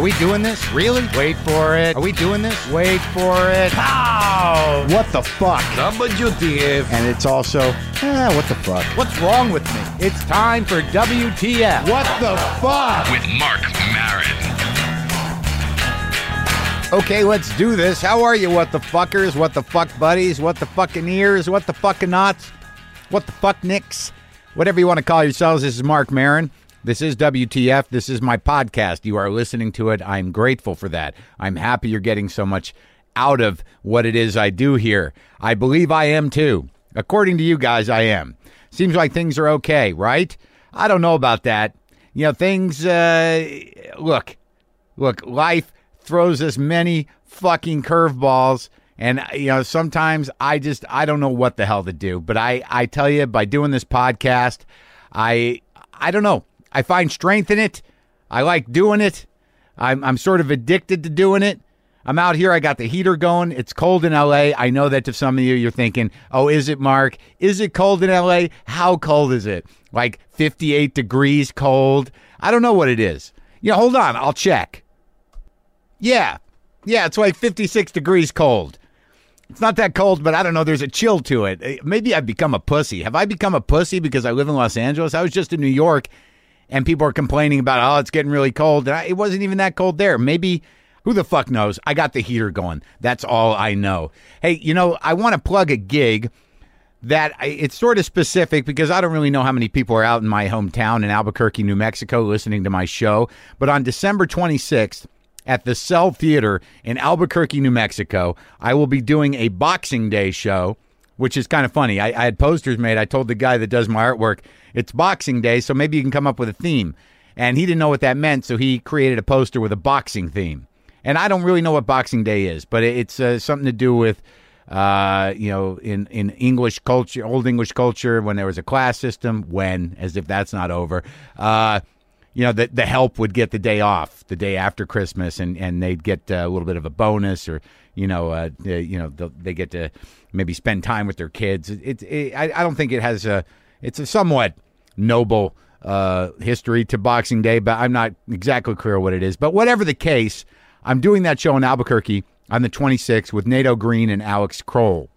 Are we doing this? Really? Wait for it. Are we doing this? Wait for it. How? What the fuck? WTF. And it's also, eh, what the fuck? What's wrong with me? It's time for WTF. What the fuck? with Marc Maron. Okay, let's do this. How are you, what the fuckers? What the fuck buddies? What the fucking ears? What the fucking knots? What the fuck nicks? Whatever you want to call yourselves, this is Marc Maron. This is WTF. This is my podcast. You are listening to it. I'm grateful for that. I'm happy you're getting so much out of what it is I do here. I believe I am too. According to you guys, I am. Seems like things are okay, right? I don't know about that. You know, things, uh, look, look, life throws us many fucking curveballs. And, you know, sometimes I just, I don't know what the hell to do. But I, I tell you, by doing this podcast, I, I don't know. I find strength in it. I like doing it. I'm, I'm sort of addicted to doing it. I'm out here. I got the heater going. It's cold in LA. I know that to some of you, you're thinking, oh, is it, Marc? Is it cold in LA? How cold is it? Like 58 degrees cold? I don't know what it is. Yeah, hold on. I'll check. Yeah. Yeah, it's like 56 degrees cold. It's not that cold, but I don't know. There's a chill to it. Maybe I've become a pussy. Have I become a pussy because I live in Los Angeles? I was just in New York and people are complaining about, oh, it's getting really cold. And I, it wasn't even that cold there. Maybe, who the fuck knows? I got the heater going. That's all I know. Hey, you know, I want to plug a gig that I- it's sort of specific because I don't really know how many people are out in my hometown in Albuquerque, New Mexico, listening to my show. But on December 26th, at the Cell Theater in Albuquerque, New Mexico, I will be doing a Boxing Day show, which is kind of funny. I, I had posters made. I told the guy that does my artwork, it's Boxing Day, so maybe you can come up with a theme. And he didn't know what that meant, so he created a poster with a boxing theme. And I don't really know what Boxing Day is, but it's uh, something to do with uh, you know, in, in English culture, old English culture, when there was a class system, when, as if that's not over, uh, you know, the, the help would get the day off, the day after Christmas, and, and they'd get uh, a little bit of a bonus, or you know, uh, you know, they get to maybe spend time with their kids. It, it, I, I don't think it has a, it's a somewhat noble uh, history to Boxing Day, but I'm not exactly clear what it is. But whatever the case, I'm doing that show in Albuquerque on the 26th with Nato Green and Alex Koll.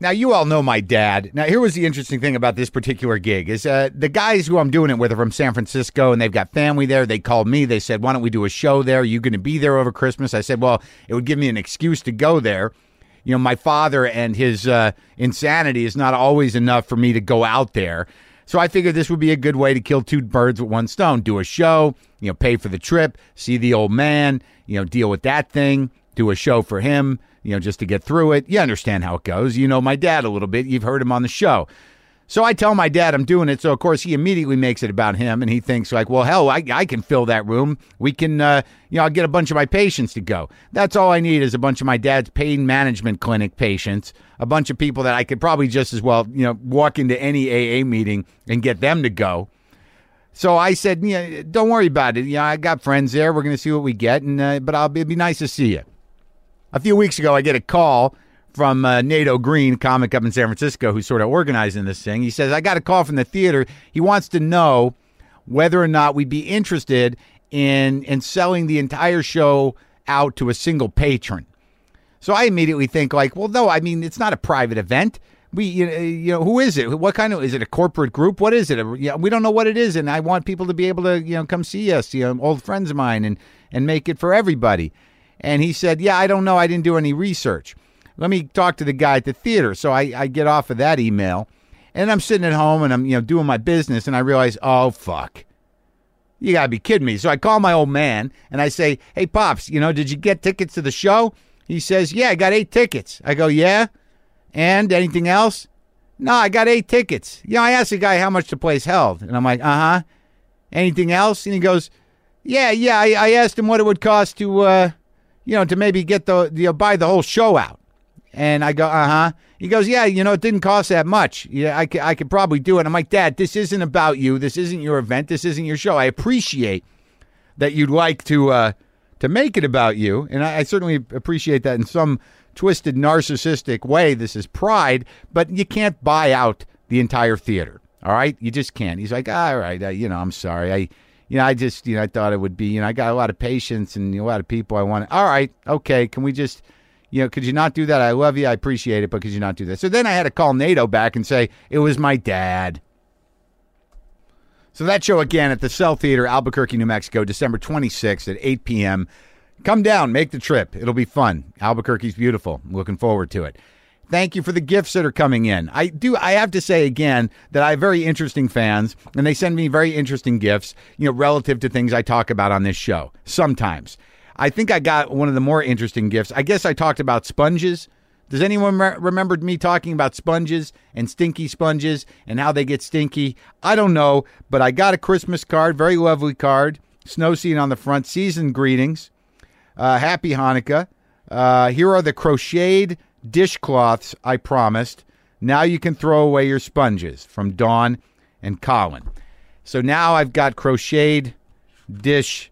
Now you all know my dad. Now here was the interesting thing about this particular gig is uh, the guys who I'm doing it with are from San Francisco and they've got family there. They called me. They said, "Why don't we do a show there? Are you going to be there over Christmas?" I said, "Well, it would give me an excuse to go there." You know, my father and his uh, insanity is not always enough for me to go out there. So I figured this would be a good way to kill two birds with one stone. Do a show, you know, pay for the trip, see the old man, you know, deal with that thing, do a show for him, you know, just to get through it. You understand how it goes. You know my dad a little bit. You've heard him on the show. So I tell my dad I'm doing it. So of course he immediately makes it about him, and he thinks like, well, hell, I, I can fill that room. We can, uh, you know, I'll get a bunch of my patients to go. That's all I need is a bunch of my dad's pain management clinic patients, a bunch of people that I could probably just as well, you know, walk into any AA meeting and get them to go. So I said, yeah, don't worry about it. Yeah, I got friends there. We're going to see what we get, and uh, but I'll it'd be nice to see you. A few weeks ago, I get a call from uh, Nato Green, comic up in San Francisco, who's sort of organizing this thing. He says, I got a call from the theater. He wants to know whether or not we'd be interested in, in selling the entire show out to a single patron. So I immediately think like, well, no, I mean, it's not a private event. We, you know, you know, who is it? What kind of is it? A corporate group? What is it? A, yeah, we don't know what it is, and I want people to be able to, you know, come see us, you know, old friends of mine, and and make it for everybody. And he said, yeah, I don't know. I didn't do any research. Let me talk to the guy at the theater. So I, I get off of that email, and I'm sitting at home and I'm, you know, doing my business, and I realize, oh fuck. You gotta be kidding me. So I call my old man and I say, Hey Pops, you know, did you get tickets to the show? He says, Yeah, I got eight tickets. I go, Yeah? And anything else? No, I got eight tickets. You know, I asked the guy how much the place held. And I'm like, uh-huh. Anything else? And he goes, Yeah, yeah. I, I asked him what it would cost to uh, you know, to maybe get the you know, buy the whole show out. And I go, uh huh. He goes, yeah, you know, it didn't cost that much. Yeah, I, c- I could probably do it. I'm like, Dad, this isn't about you. This isn't your event. This isn't your show. I appreciate that you'd like to uh, to make it about you, and I, I certainly appreciate that in some twisted narcissistic way. This is pride, but you can't buy out the entire theater. All right, you just can't. He's like, all right, uh, you know, I'm sorry. I, you know, I just, you know, I thought it would be, you know, I got a lot of patients and a lot of people I want. All right, okay, can we just, you know, could you not do that? I love you, I appreciate it, but could you not do that? So then I had to call Nato back and say it was my dad. So that show again at the Cell Theater, Albuquerque, New Mexico, December 26th at 8 p.m. Come down, make the trip. It'll be fun. Albuquerque's beautiful. I'm looking forward to it. Thank you for the gifts that are coming in. I do. I have to say again that I have very interesting fans, and they send me very interesting gifts. You know, relative to things I talk about on this show. Sometimes, I think I got one of the more interesting gifts. I guess I talked about sponges. Does anyone re- remember me talking about sponges and stinky sponges and how they get stinky? I don't know, but I got a Christmas card, very lovely card, snow scene on the front, season greetings, uh, happy Hanukkah. Uh, here are the crocheted dishcloths I promised. Now you can throw away your sponges from Dawn and Colin. So now I've got crocheted dish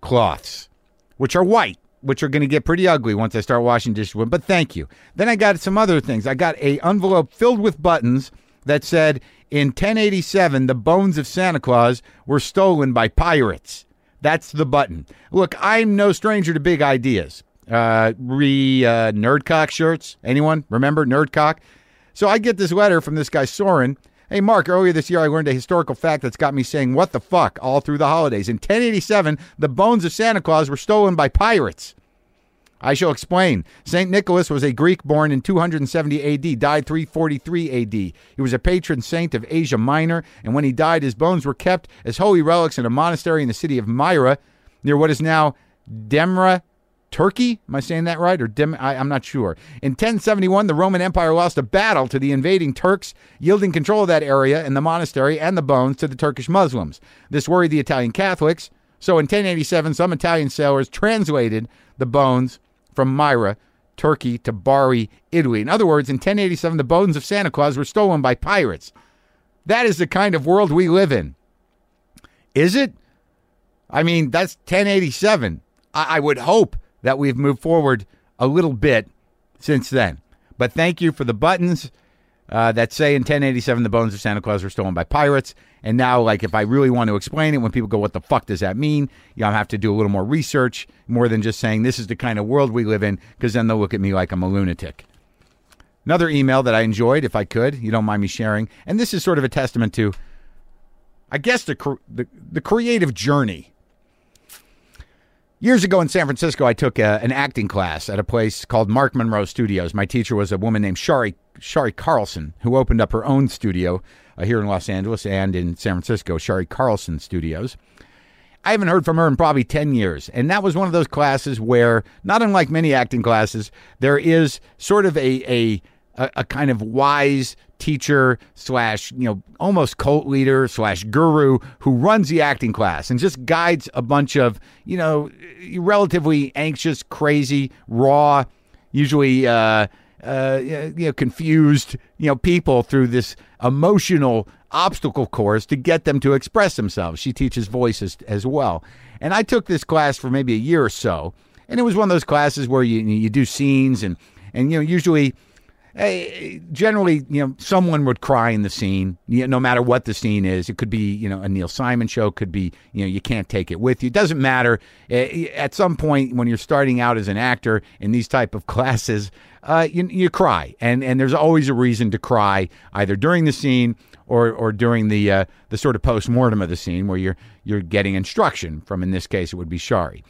cloths, which are white, which are going to get pretty ugly once I start washing dishes. But thank you. Then I got some other things. I got a envelope filled with buttons that said, "In 1087, the bones of Santa Claus were stolen by pirates." That's the button. Look, I'm no stranger to big ideas. Uh, re uh, Nerdcock shirts. Anyone remember Nerdcock? So I get this letter from this guy Soren. Hey Marc, earlier this year I learned a historical fact that's got me saying what the fuck all through the holidays. In 1087, the bones of Santa Claus were stolen by pirates. I shall explain. St. Nicholas was a Greek born in 270 AD, died 343 AD. He was a patron saint of Asia Minor, and when he died, his bones were kept as holy relics in a monastery in the city of Myra, near what is now Demre, Turkey? Am I saying that right? Or Dem- I, am not sure. In 1071, the Roman Empire lost a battle to the invading Turks, yielding control of that area and the monastery and the bones to the Turkish Muslims. This worried the Italian Catholics. So in 1087, some Italian sailors translated the bones from Myra, Turkey, to Bari, Italy. In other words, in 1087, the bones of Santa Claus were stolen by pirates. That is the kind of world we live in. Is it? I mean, that's 1087. I, I would hope that we've moved forward a little bit since then. But thank you for the buttons uh, that say in 1087 the bones of Santa Claus were stolen by pirates. And now, like, if I really want to explain it, when people go, "What the fuck does that mean?" You know, I have to do a little more research, more than just saying this is the kind of world we live in, because then they'll look at me like I'm a lunatic. Another email that I enjoyed, if I could, you don't mind me sharing, and this is sort of a testament to, I guess, the the, the creative journey Years ago in San Francisco, I took a, an acting class at a place called Mark Monroe Studios. My teacher was a woman named Shari, Shari Carlson, who opened up her own studio uh, here in Los Angeles and in San Francisco, Shari Carlson Studios. I haven't heard from her in probably 10 years. And that was one of those classes where, not unlike many acting classes, there is sort of a, a, a, a kind of wise teacher slash you know almost cult leader slash guru who runs the acting class and just guides a bunch of you know relatively anxious crazy raw usually uh, uh, you know confused you know people through this emotional obstacle course to get them to express themselves. She teaches voices as well. And i took this class for maybe a year or so. And it was one of those classes where you you do scenes and and you know usually Hey, generally, you know, someone would cry in the scene, you know, no matter what the scene is. It could be, you know, a Neil Simon show, could be, you know, you can't take it with you. It doesn't matter. At some point, when you're starting out as an actor in these type of classes, uh, you, you cry, and and there's always a reason to cry, either during the scene or or during the uh, the sort of post mortem of the scene where you're you're getting instruction from. In this case, it would be Shari.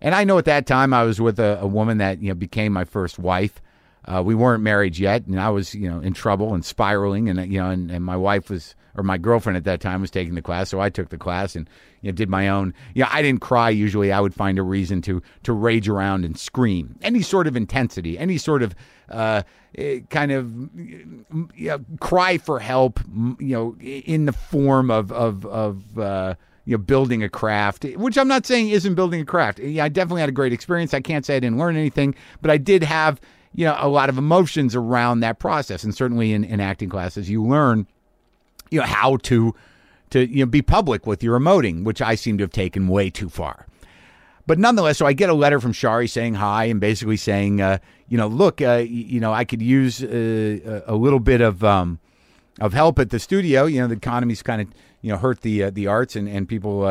And I know at that time I was with a, a woman that you know became my first wife. Uh, we weren't married yet, and I was, you know, in trouble and spiraling, and you know, and, and my wife was, or my girlfriend at that time was taking the class, so I took the class and you know did my own. You know, I didn't cry. Usually, I would find a reason to to rage around and scream. Any sort of intensity, any sort of uh, eh, kind of you know, cry for help, you know, in the form of of of. Uh, you know, building a craft, which I'm not saying isn't building a craft. Yeah, I definitely had a great experience. I can't say I didn't learn anything, but I did have you know a lot of emotions around that process and certainly in, in acting classes you learn you know how to to you know be public with your emoting which i seem to have taken way too far but nonetheless so i get a letter from shari saying hi and basically saying uh, you know look uh, you know i could use uh, a little bit of um, of help at the studio. You know, the economy's kind of you know hurt the uh, the arts and and people.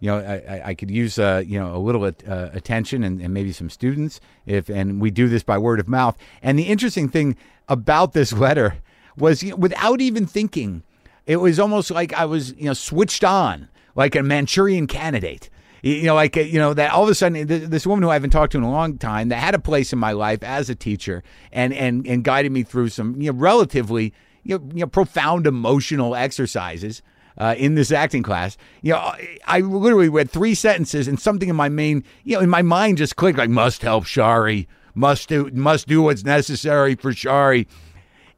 You know, I, I- could use uh, you know a little uh, attention and, and maybe some students if, and we do this by word of mouth. And the interesting thing about this letter was, you know, without even thinking, it was almost like I was you know switched on like a Manchurian candidate. You know, like uh, you know that all of a sudden th- this woman who I haven't talked to in a long time that had a place in my life as a teacher and and and guided me through some you know relatively you know, you know profound emotional exercises uh, in this acting class. You know, I- literally read three sentences and something in my main you know in my mind just clicked like must help Shari, must do must do what's necessary for Shari,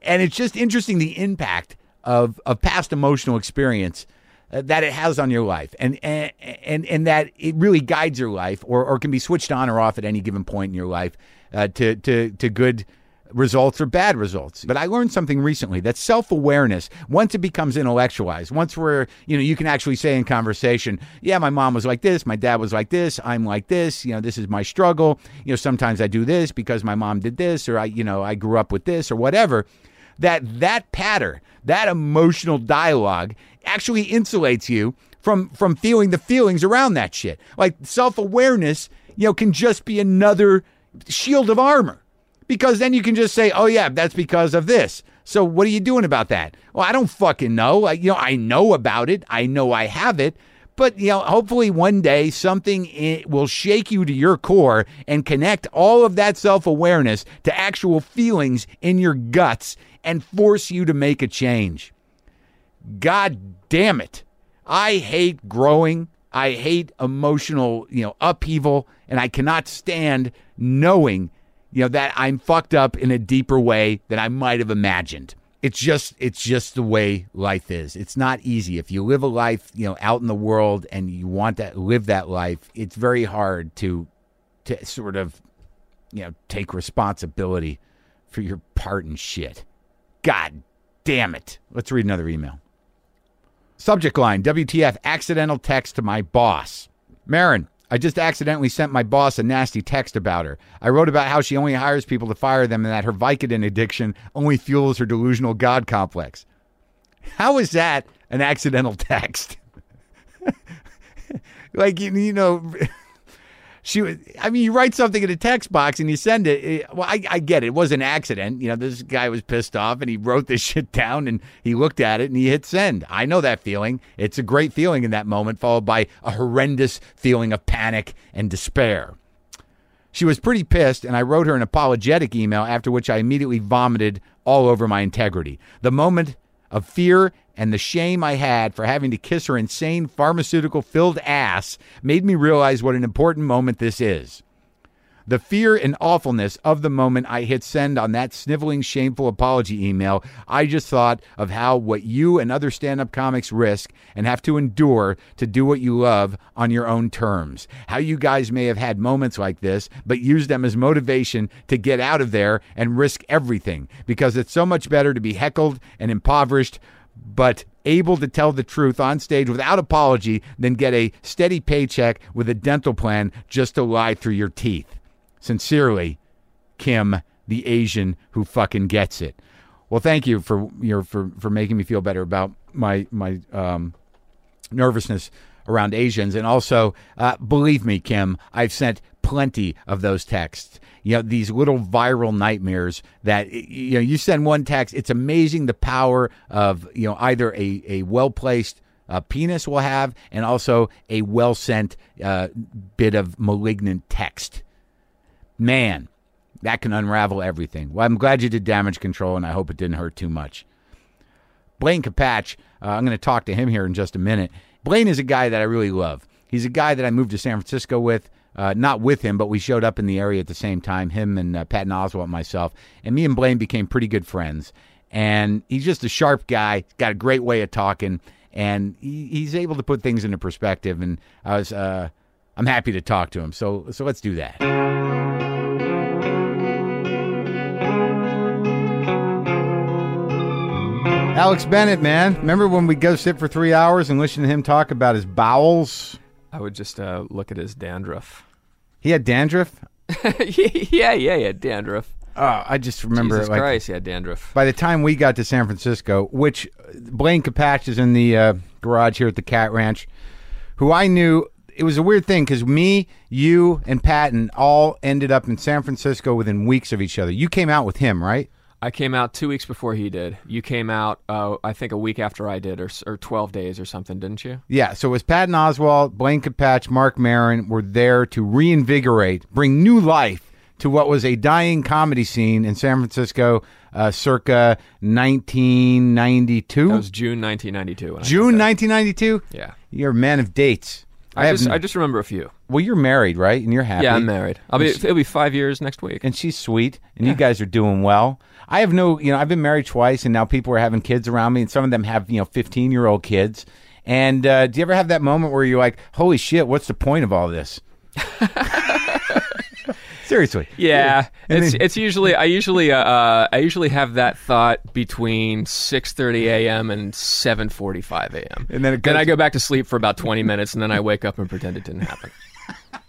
and it's just interesting the impact of of past emotional experience uh, that it has on your life and and and, and that it really guides your life or, or can be switched on or off at any given point in your life uh, to to to good results or bad results but i learned something recently that self-awareness once it becomes intellectualized once we're you know you can actually say in conversation yeah my mom was like this my dad was like this i'm like this you know this is my struggle you know sometimes i do this because my mom did this or i you know i grew up with this or whatever that that patter, that emotional dialogue actually insulates you from from feeling the feelings around that shit. Like self-awareness, you know, can just be another shield of armor. Because then you can just say, "Oh yeah, that's because of this." So what are you doing about that? Well, I don't fucking know. I, you know, I know about it. I know I have it. But you know, hopefully one day something will shake you to your core and connect all of that self-awareness to actual feelings in your guts and force you to make a change. God damn it. I hate growing. I hate emotional, you know, upheaval and I cannot stand knowing, you know, that I'm fucked up in a deeper way than I might have imagined. It's just it's just the way life is. It's not easy. If you live a life, you know, out in the world and you want to live that life, it's very hard to to sort of you know, take responsibility for your part in shit. God damn it. Let's read another email. Subject line WTF accidental text to my boss. Maron, I just accidentally sent my boss a nasty text about her. I wrote about how she only hires people to fire them and that her Vicodin addiction only fuels her delusional God complex. How is that an accidental text? like, you, you know, she was i mean you write something in a text box and you send it it- well I, I get it. It was an accident. You know this guy was pissed off and he wrote this shit down and he looked at it and he hit send. I know that feeling. It's a great feeling in that moment followed by a horrendous feeling of panic and despair. She was pretty pissed, and I wrote her an apologetic email, after which I immediately vomited all over my integrity. The moment of fear and the shame I had for having to kiss her insane pharmaceutical filled ass made me realize what an important moment this is. The fear and awfulness of the moment I hit send on that sniveling, shameful apology email, I just thought of how what you and other stand up comics risk and have to endure to do what you love on your own terms. How you guys may have had moments like this, but use them as motivation to get out of there and risk everything because it's so much better to be heckled and impoverished but able to tell the truth on stage without apology than get a steady paycheck with a dental plan just to lie through your teeth. Sincerely, Kim, the Asian who fucking gets it. Well, thank you for your for for making me feel better about my my um, nervousness around Asians, and also uh, believe me, Kim, I've sent plenty of those texts. You know these little viral nightmares that you know you send one text. It's amazing the power of you know either a a well placed uh, penis will have, and also a well sent uh, bit of malignant text man, that can unravel everything. Well, I'm glad you did damage control, and I hope it didn't hurt too much. Blaine Capatch, uh, I'm going to talk to him here in just a minute. Blaine is a guy that I really love. He's a guy that I moved to San Francisco with. Uh, not with him, but we showed up in the area at the same time, him and uh, Patton Oswalt and myself. And me and Blaine became pretty good friends. And he's just a sharp guy, got a great way of talking, and he, he's able to put things into perspective. And I was, uh, I'm happy to talk to him. So, so let's do that. Alex Bennett, man. Remember when we go sit for three hours and listen to him talk about his bowels? I would just uh, look at his dandruff. He had dandruff. yeah, yeah, yeah, dandruff. Oh, I just remember Jesus like Christ, he had dandruff. by the time we got to San Francisco, which uh, Blaine Capatch is in the uh, garage here at the Cat Ranch, who I knew. It was a weird thing because me, you, and Patton all ended up in San Francisco within weeks of each other. You came out with him, right? I came out two weeks before he did. You came out, uh, I think, a week after I did, or, or 12 days or something, didn't you? Yeah, so it was Patton Oswalt, Blaine Capatch, Marc Maron were there to reinvigorate, bring new life to what was a dying comedy scene in San Francisco uh, circa 1992. That was June 1992. when June did 1992? Yeah. You're a man of dates. I, have just, n- I just remember a few. well, you're married, right? And you're happy. Yeah, I'm married. I'll be, she- it'll be five years next week. and she's sweet, and you guys are doing well. I have no, you know, I've been married twice, and now people are having kids around me, and some of them have, you know, 15 year old kids. And uh, do you ever have that moment where you're like, holy shit, what's the point of all this? Seriously. Yeah, And it's then- it's usually I usually uh, uh, I usually have that thought between 6:30 a.m. and 7:45 a.m. And then it then I go back to sleep for about 20 minutes, and then I wake up and pretend it didn't happen.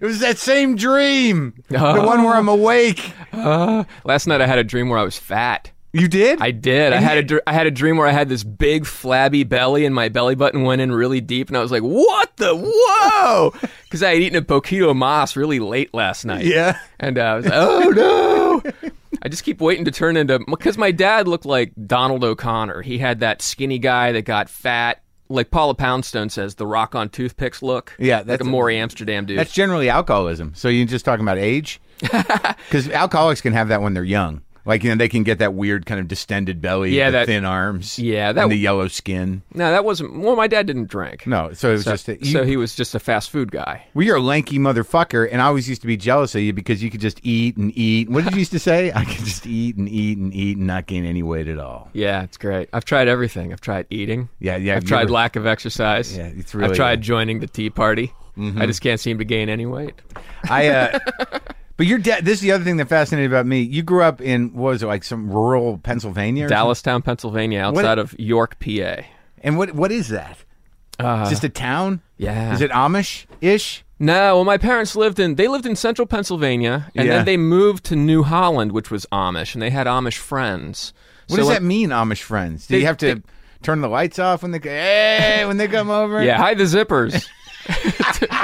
It was that same dream. The Oh. one where I'm awake. Last night I had a dream where I was fat. You did? I did. I had a dr- I had a dream where I had this big flabby belly and my belly button went in really deep, and I was like, "What the whoa?" Because I had eaten a poquito mas really late last night. Yeah. and uh, I was like, "Oh no!" I just keep waiting to turn into because my dad looked like Donald O'Connor. He had that skinny guy that got fat, like Paula Poundstone says, the rock on toothpicks look. Yeah, like that's a Morey Amsterdam dude. That's generally alcoholism. So you're just talking about age? Because alcoholics can have that when they're young. Like, you know, they can get that weird kind of distended belly, Yeah, the that- thin arms, Yeah, that- and the yellow skin. no, that wasn't. Well, my dad didn't drink. No, so it was So, just a, you, so he was just a fast food guy. well, you're a lanky motherfucker, and I always used to be jealous of you because you could just eat and eat. What did you used to say? I could just eat and eat and eat and not gain any weight at all. Yeah, it's great. I've tried everything. I've tried eating. Yeah, yeah. I've tried ever- lack of exercise. Yeah, it's really- Mm-hmm. I've tried joining the Tea Party. I just can't seem to gain any weight. I. Uh, but your dad. This is the other thing that fascinated about me. You grew up in what was it like some rural Pennsylvania? Dallastown, Pennsylvania, outside of York, PA. And what what is that? Uh, Just a town? yeah. Is it Amish ish? No, well, my parents lived in they lived in central Pennsylvania, and Yeah. then they moved to New Holland, which was Amish, and they had Amish friends. What does that mean, Amish friends? Do They- you have to turn the lights off when they hey, when they come over? Yeah, hide the zippers.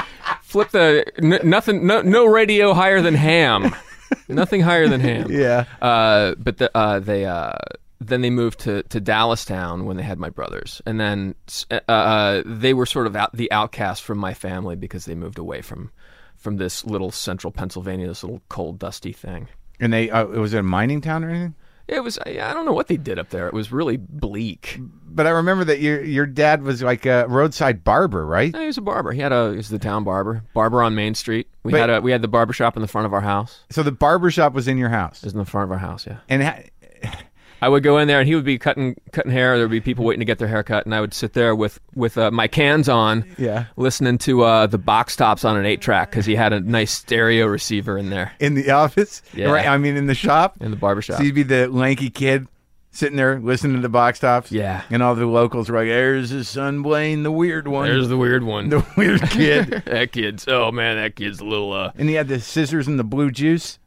Flip the n- nothing. No, no radio higher than ham. Nothing higher than ham. Yeah. Uh, but the, uh, they uh, then they moved to to Dallastown when they had my brothers, and then uh, uh, they were sort of out, the outcast from my family because they moved away from from this little central Pennsylvania, this little cold, dusty thing. And they, uh, was it a mining town or anything? It was I I don't know what they did up there. It was really bleak. But I remember that your your dad was like a roadside barber, right? No, he was a barber. He had a he was the town barber. Barber on Main Street. We But- had a we had the barber shop in the front of our house. So the barber shop was in your house, It was in the front of our house, yeah. and ha- I would go in there and he would be cutting cutting hair. There would be people waiting to get their hair cut, and I would sit there with with uh, my cans on, Yeah. listening to uh, the box tops on an eight track because he had a nice stereo receiver in there in the office, Yeah. right? I mean, in the shop. in the barber shop. So you'd be the lanky kid sitting there listening to the box tops. Yeah. And all the locals were like, "There's his son Blaine, the weird one, There's the weird one. the weird kid." that kid's oh man, that kid's a little. uh and he had the scissors and the blue juice.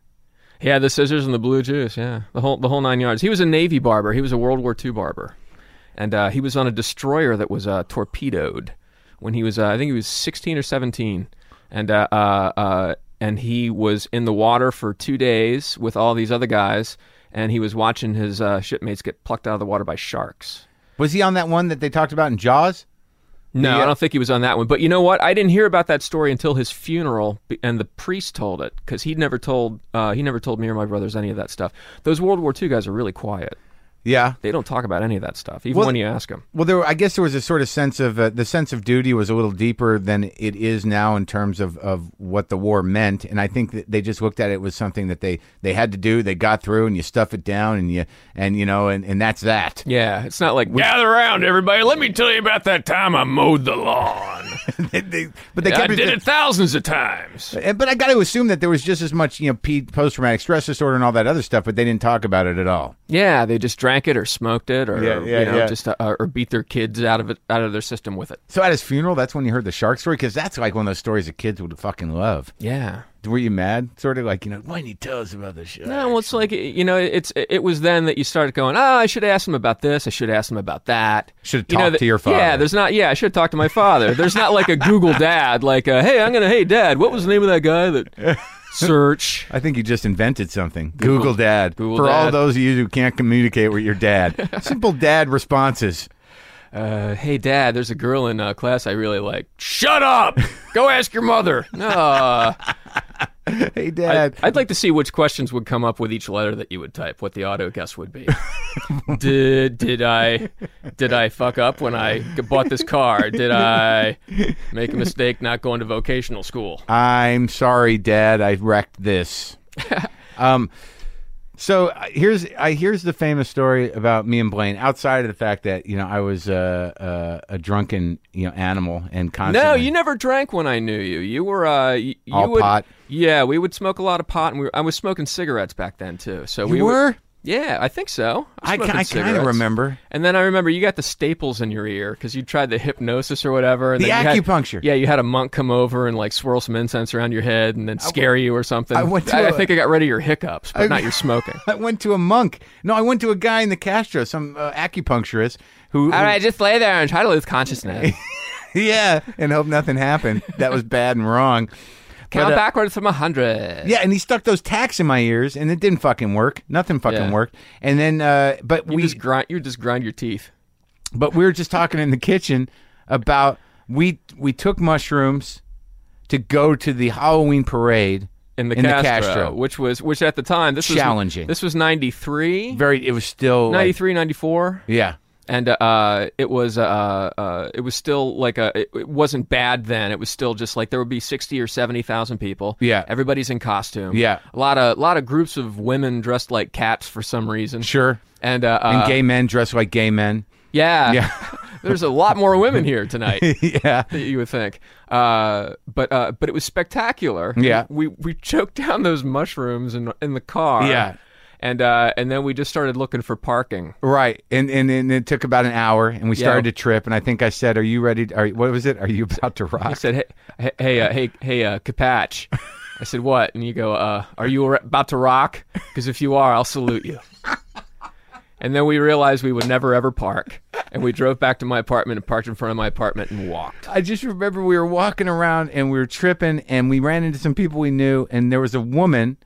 Had the scissors and the blue juice, yeah, the whole the whole nine yards. He was a Navy barber. He was a World War II barber, and uh, he was on a destroyer that was uh, torpedoed when he was, uh, I think he was sixteen or seventeen, and uh, uh, uh, and he was in the water for two days with all these other guys, and he was watching his shipmates get plucked out of the water by sharks. Was he on that one that they talked about in Jaws? No, uh, I don't think he was on that one. But you know what? I didn't hear about that story until his funeral, and the priest told it because he never told uh, he never told me or my brothers any of that stuff. Those World War II guys are really quiet. Yeah. They don't talk about any of that stuff, even Well- when you ask them. Well, there. I guess there was a sort of sense of uh, the sense of duty was a little deeper than it is now in terms of, of what the war meant, and I think that they just looked at it was something that they, they had to do. They got through, and you stuff it down, and you and you know, and, and that's that. Yeah, it's not like gather around, everybody. Let me tell you about that time I mowed the lawn. They- they- but they I kept did it thousands of times. Uh, But I got to assume that there was just as much, you know, post traumatic stress disorder and all that other stuff, but they didn't talk about it at all. Yeah, they just drank it or smoked it or Yeah, yeah, you know yeah. just uh, or beat their kids out of it out of their system with it. So at his funeral, that's when you heard the shark story because that's like one of those stories that kids would fucking love. Yeah. Were you mad? Sort of like you know, why didn't you tell us about this shit? No, well, it's like you know, it's it was then that you started going. Oh, I should ask him about this. I should ask him about that. Should have You know, that- to your father. Yeah, there's not. Yeah, I should have talked to my father. There's not like a Google Dad. Like, uh, hey, I'm gonna. Hey, Dad, what was the name of that guy that search? I think you just invented something. Google, Dad. Google For all those of you who can't communicate with your dad, simple dad responses. Uh, hey, Dad, there's a girl in uh, class I really like. Shut up. Go ask your mother. No. Hey, dad. I'd like to see which questions would come up with each letter that you would type. What the auto guess would be. did did I did I fuck up when I bought this car? Did I make a mistake not going to vocational school? I'm sorry, Dad. I wrecked this. um, so uh, here's I here's the famous story about me and Blaine. Outside of the fact that you know I was uh, uh, a drunken you know animal and constantly No, you never drank when I knew you. You were uh, y- you All would, pot? Yeah, we would smoke a lot of pot, and we were, I was smoking cigarettes back then too. So You we were? Yeah, I think so. I, ca- I kind of remember. And then I remember you got the staples in your ear because you tried the hypnosis or whatever. And The then you had- acupuncture. yeah, you had a monk come over and like swirl some incense around your head and then scare you or something. I went to I, a- think I got rid of your hiccups, but I- not your smoking. I went to a monk. No, I went to a guy in the Castro, some uh, acupuncturist who. All right, just lay there and try to lose consciousness. yeah, and hope nothing happened. That was bad and wrong. Count But, uh, backwards from a hundred. Yeah, and he stuck those tacks in my ears, and it didn't fucking work. Nothing fucking Yeah. worked. And then, uh, but You we, just grind. You just grind your teeth. but we were just talking in the kitchen about we we took mushrooms to go to the Halloween parade In the, In the Castro, Castro. which was which at the time this Challenging. was this was 93, Very, it was still like- 93, 94. yeah, and uh, it was uh, uh, it was still like a it, it wasn't bad then. It was still just like there would be sixty or seventy thousand people. Yeah. everybody's in costume. Yeah. a lot of a lot of groups of women dressed like cats for some reason. sure. and uh, And uh, gay men dressed like gay men. yeah, Yeah. There's a lot more women here tonight. yeah, you would think. Uh, but uh, but it was spectacular. Yeah. we we choked down those mushrooms in in the car. Yeah. And uh, and then we just started looking for parking. right. And, and and it took about an hour, and we Yeah. started to trip. And I think I said, "Are you ready? Are what was it? Are you about to rock?" I said, "Hey, hey, hey, uh, hey, hey, uh, Capatch." I said, "What?" And you go, uh, "Are you about to rock? Because if you are, I'll salute you." And then we realized we would never ever park, and we drove back to my apartment and parked in front of my apartment and walked. I just remember we were walking around and we were tripping, and we ran into some people we knew, and there was a woman,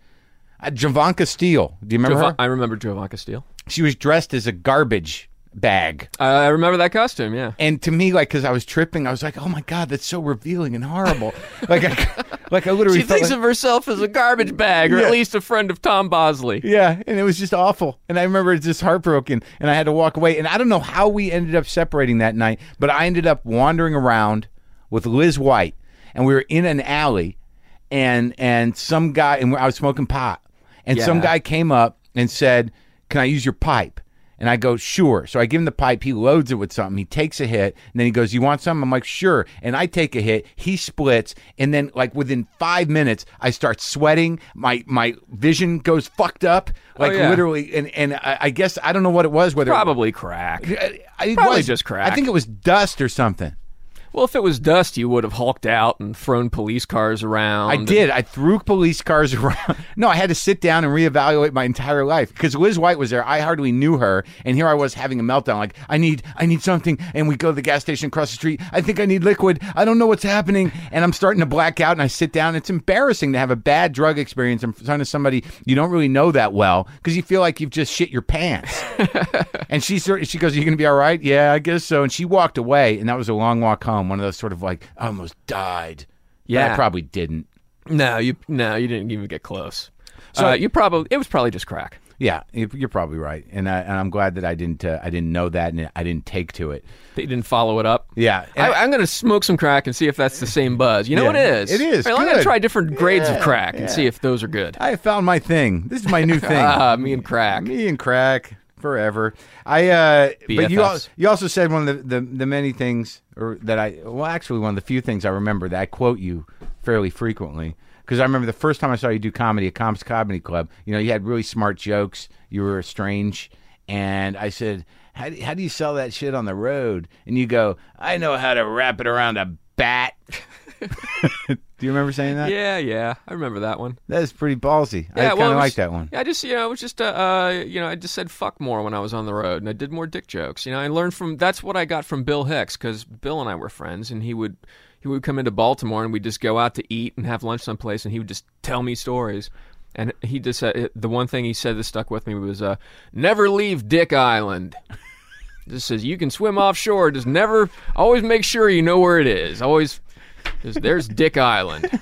uh, Jovanka Steele. Do you remember Jovan- her? I remember Jovanka Steele. She was dressed as a garbage bag. Uh, I remember that costume. Yeah. And to me, like, because I was tripping, I was like, "Oh my god, that's so revealing and horrible!" like, I, like I literally She thinks like- of herself as a garbage bag, or Yeah. at least a friend of Tom Bosley. Yeah, and it was just awful. And I remember it's just heartbroken, and I had to walk away. And I don't know how we ended up separating that night, but I ended up wandering around with Liz White, and we were in an alley, and and some guy, and I was smoking pot, and some guy came up and said, "Can I use your pipe?" And I go, sure. So I give him the pipe. He loads it with something. He takes a hit, and then he goes, "You want some?" I'm like, "Sure." And I take a hit. He splits, and then like within five minutes, I start sweating. My my vision goes fucked up, oh, like yeah. literally. And and I, I guess I don't know what it was. Whether Probably crack. it, it probably was- just crack. I think it was dust or something. Well, if it was dust, you would have hulked out and thrown police cars around. I did. I threw police cars around. No, I had to sit down and reevaluate my entire life because Liz White was there. I hardly knew her, and here I was having a meltdown. Like, I need, I need something. And we go to the gas station across the street. I think I need liquid. I don't know what's happening, and I'm starting to black out. And I sit down. It's embarrassing to have a bad drug experience in front of somebody you don't really know that well because you feel like you've just shit your pants. and she sort, she goes, "Are you going to be all right?" Yeah, I guess so. And she walked away, and that was a long walk home. One of those sort of like, I almost died. But I Yeah. probably didn't. No, you no, you didn't even get close. So you probably it was probably just crack. Yeah, you- you're probably right, and I, and I'm glad that I didn't uh, I didn't know that and I didn't take to it. That you didn't follow it up. Yeah, I, I'm going to smoke some crack and see if that's the same buzz. You know Yeah, what it is? it is. I'm going to try different grades Yeah, of crack and yeah. see if those are good. I found my thing. This is my new thing. Ah, me and crack. Me and crack forever. I uh, but you al- you also said one of the, the the many things or that I well actually one of the few things I remember that I quote you fairly frequently because I remember the first time I saw you do comedy at Comps Comedy Club. You know, you had really smart jokes. You were strange, and I said, "How do, how do you sell that shit on the road?" And you go, "I know how to wrap it around a bat." Do you remember saying that? Yeah, yeah, I remember that one. That is pretty ballsy. I kind of was- like that one. Yeah, I just you know, it was just uh, uh, you know, I just said fuck more when I was on the road, and I did more dick jokes. You know, I learned from that's what I got from Bill Hicks because Bill and I were friends, and he would he would come into Baltimore, and we'd just go out to eat and have lunch someplace, and he would just tell me stories. And he just said the one thing he said that stuck with me was, uh, "Never leave Dick Island." Just says you can swim offshore, just never. Always make sure you know where it is. Always, there's Dick Island.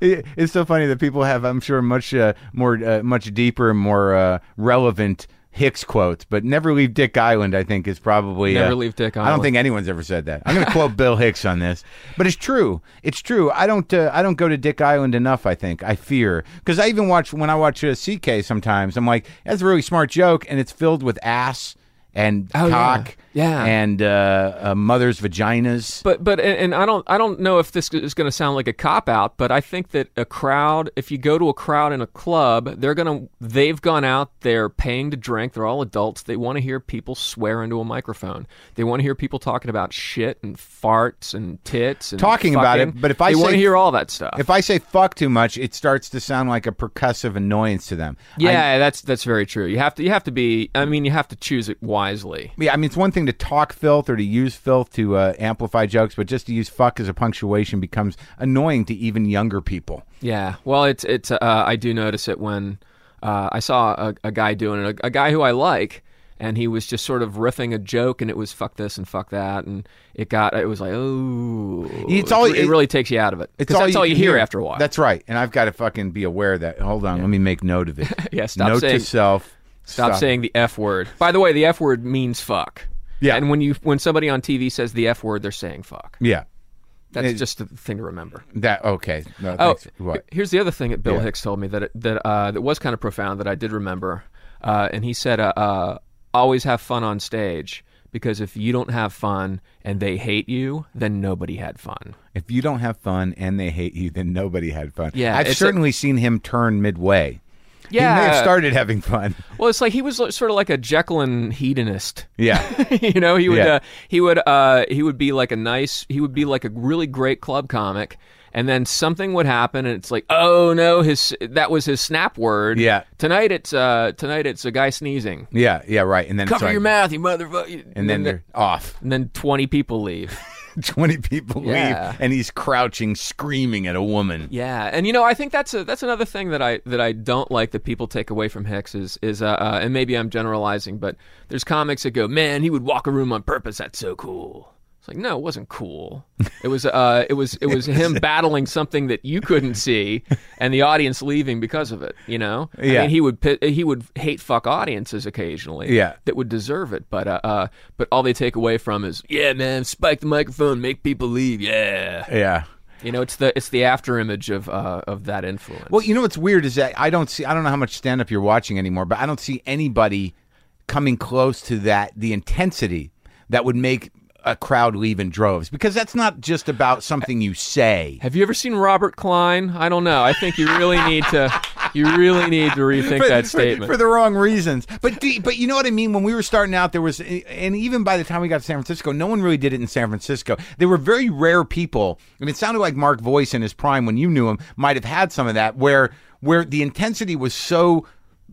It- it's so funny that people have, I'm sure, much uh, more, uh, much deeper and more uh, relevant Hicks quotes, but "Never leave Dick Island." I think is probably Never uh, leave Dick Island. I don't think anyone's ever said that. I'm going to quote Bill Hicks on this, but it's true. It's true. I don't. Uh, I don't go to Dick Island enough. I think I fear because I even watch when I watch uh, CK. Sometimes I'm like, that's a really smart joke, and it's filled with ass and Oh, cock, Yeah. And uh, uh, mothers' vaginas. But but and, and I don't I don't know if this is going to sound like a cop out, but I think that a crowd, if you go to a crowd in a club, they're gonna they've gone out, they're paying to drink, they're all adults. They want to hear people swear into a microphone. They want to hear people talking about shit and farts and tits and Talking about it, but if I want say- to hear all that stuff. If I say fuck too much, it starts to sound like a percussive annoyance to them. I- yeah, that's that's very true. You have to you have to be. I mean, you have to choose it wisely. Yeah, I mean, it's one thing to talk filth or to use filth to uh, amplify jokes, but just to use fuck as a punctuation becomes annoying to even younger people. Yeah, well, it's it's. Uh, I do notice it when uh, I saw a, a guy doing it, a, a guy who I like, and he was just sort of riffing a joke, and it was fuck this and fuck that, and it got it was like oh, It's all- it, it- really takes you out of it. It's 'Cause that's all you hear, after a while. That's right, and I've got to fucking be aware of that. Hold on, let me make note of it. Yeah, stop note saying- to self. Stop saying the f word. By the way, the f word means fuck. Yeah. and when you when somebody on TV says the f word, they're saying fuck. Yeah, That's It- just the thing to remember. that okay. No, Oh, thanks. what? here's the other thing that Bill Yeah. Hicks told me that that uh, that was kind of profound that I did remember, uh, and he said, uh, uh, "Always have fun on stage because if you don't have fun and they hate you, then nobody had fun." If you don't have fun and they hate you, then nobody had fun. Yeah, I've it's a- certainly seen him turn midway. Yeah. he may have started having fun. Well, it's like he was sort of like a Jekyll and hedonist. Yeah, you know, he would Yeah. uh, he would uh, he would be like a nice he would be like a really great club comic. And then something would happen, and it's like, oh no, his that was his snap word. Yeah. Tonight it's uh tonight it's a guy sneezing. yeah, yeah. Right, and then Cover like- your mouth, you motherfucker. and then they're off. and then twenty people leave. 20 people Yeah. leave and he's crouching screaming at a woman yeah, and you know, I think that's a that's another thing that I that I don't like that people take away from Hicks is is uh, uh and maybe I'm generalizing, but there's comics that go, man, he would walk a room on purpose. That's so cool. It's like no, it wasn't cool. It was uh it was it was him battling something that you couldn't see, and the audience leaving because of it. You know, I Yeah. mean, he would he would hate fuck audiences occasionally. Yeah. that would deserve it, but uh, uh but all they take away from is yeah, man, spike the microphone, make people leave. Yeah. yeah You know, it's the it's the after image of uh, of that influence. well you know what's weird is that i don't see i don't know how much stand up you're watching anymore but i don't see anybody coming close to that the intensity that would make a crowd leave in droves because that's not just about something you say have you ever seen Robert Klein? I don't know. I think you really need to you really need to rethink for, that statement. for the wrong reasons. But do, but you know what I mean. When we were starting out, there was, and even by the time we got to San Francisco, no one really did it in San Francisco. There were very rare people, and it sounded like Mark Voice in his prime when you knew him might have had some of that, where where the intensity was so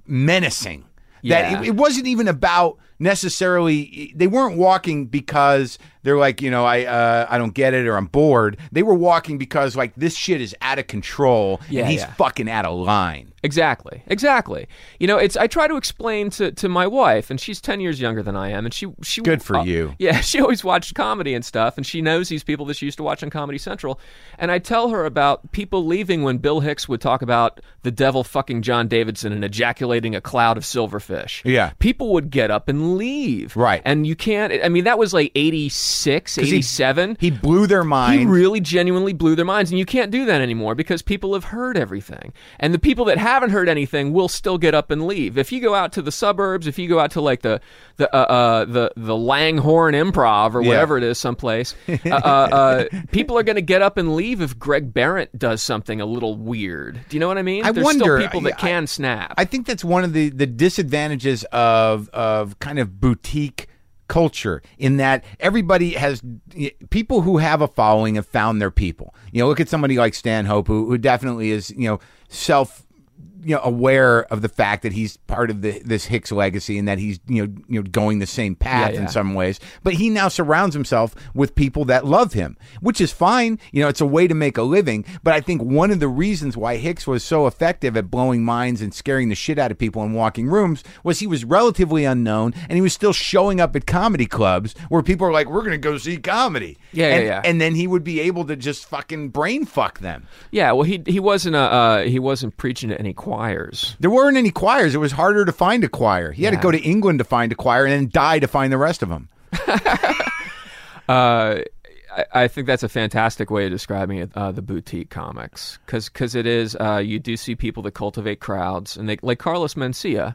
menacing that it, it wasn't even about necessarily they weren't walking because they're like you know i uh, i don't get it or i'm bored they were walking because like this shit is out of control Yeah, and he's yeah. fucking out of line Exactly. Exactly. You know, it's I try to explain to, to my wife, and she's ten years younger than I am, and she she Good for uh, you. Yeah, she always watched comedy and stuff, and she knows these people that she used to watch on Comedy Central, and I tell her about people leaving when Bill Hicks would talk about the devil fucking John Davidson and ejaculating a cloud of silverfish. Yeah. people would get up and leave. Right. and you can't. I mean, that was like 86, 87. He blew their minds. He really genuinely blew their minds, and you can't do that anymore because people have heard everything, and the people that haven't heard anything will still get up and leave. If you go out to the suburbs, if you go out to like the the uh, uh, the the Langhorne Improv or Yeah. whatever it is, someplace, uh, uh, uh, people are going to get up and leave if Greg Barrett does something a little weird. Do you know what I mean? I There's wonder- still people that I- can snap. I think that's one of the, the disadvantages of of kind of boutique culture in that everybody has people who have a following have found their people. You know, look at somebody like Stanhope, who, who definitely is, you know, self you know aware of the fact that he's part of the, this Hicks legacy and that he's you know you know going the same path Yeah, in some ways. But he now surrounds himself with people that love him, which is fine. You know, it's a way to make a living. But I think one of the reasons why Hicks was so effective at blowing minds and scaring the shit out of people in walking rooms was he was relatively unknown and he was still showing up at comedy clubs where people are like, "We're going to go see comedy." Yeah, yeah, and, yeah. And then he would be able to just fucking brain fuck them. Yeah, well, he he wasn't uh, uh he wasn't preaching to any choirs. There weren't any choirs. It was harder to find a choir. He had to go to England to find a choir and then die to find the rest of them. Uh, I, I think that's a fantastic way of describing it. Uh, the boutique comics, because it is. Uh, you do see people that cultivate crowds, and they like Carlos Mencia.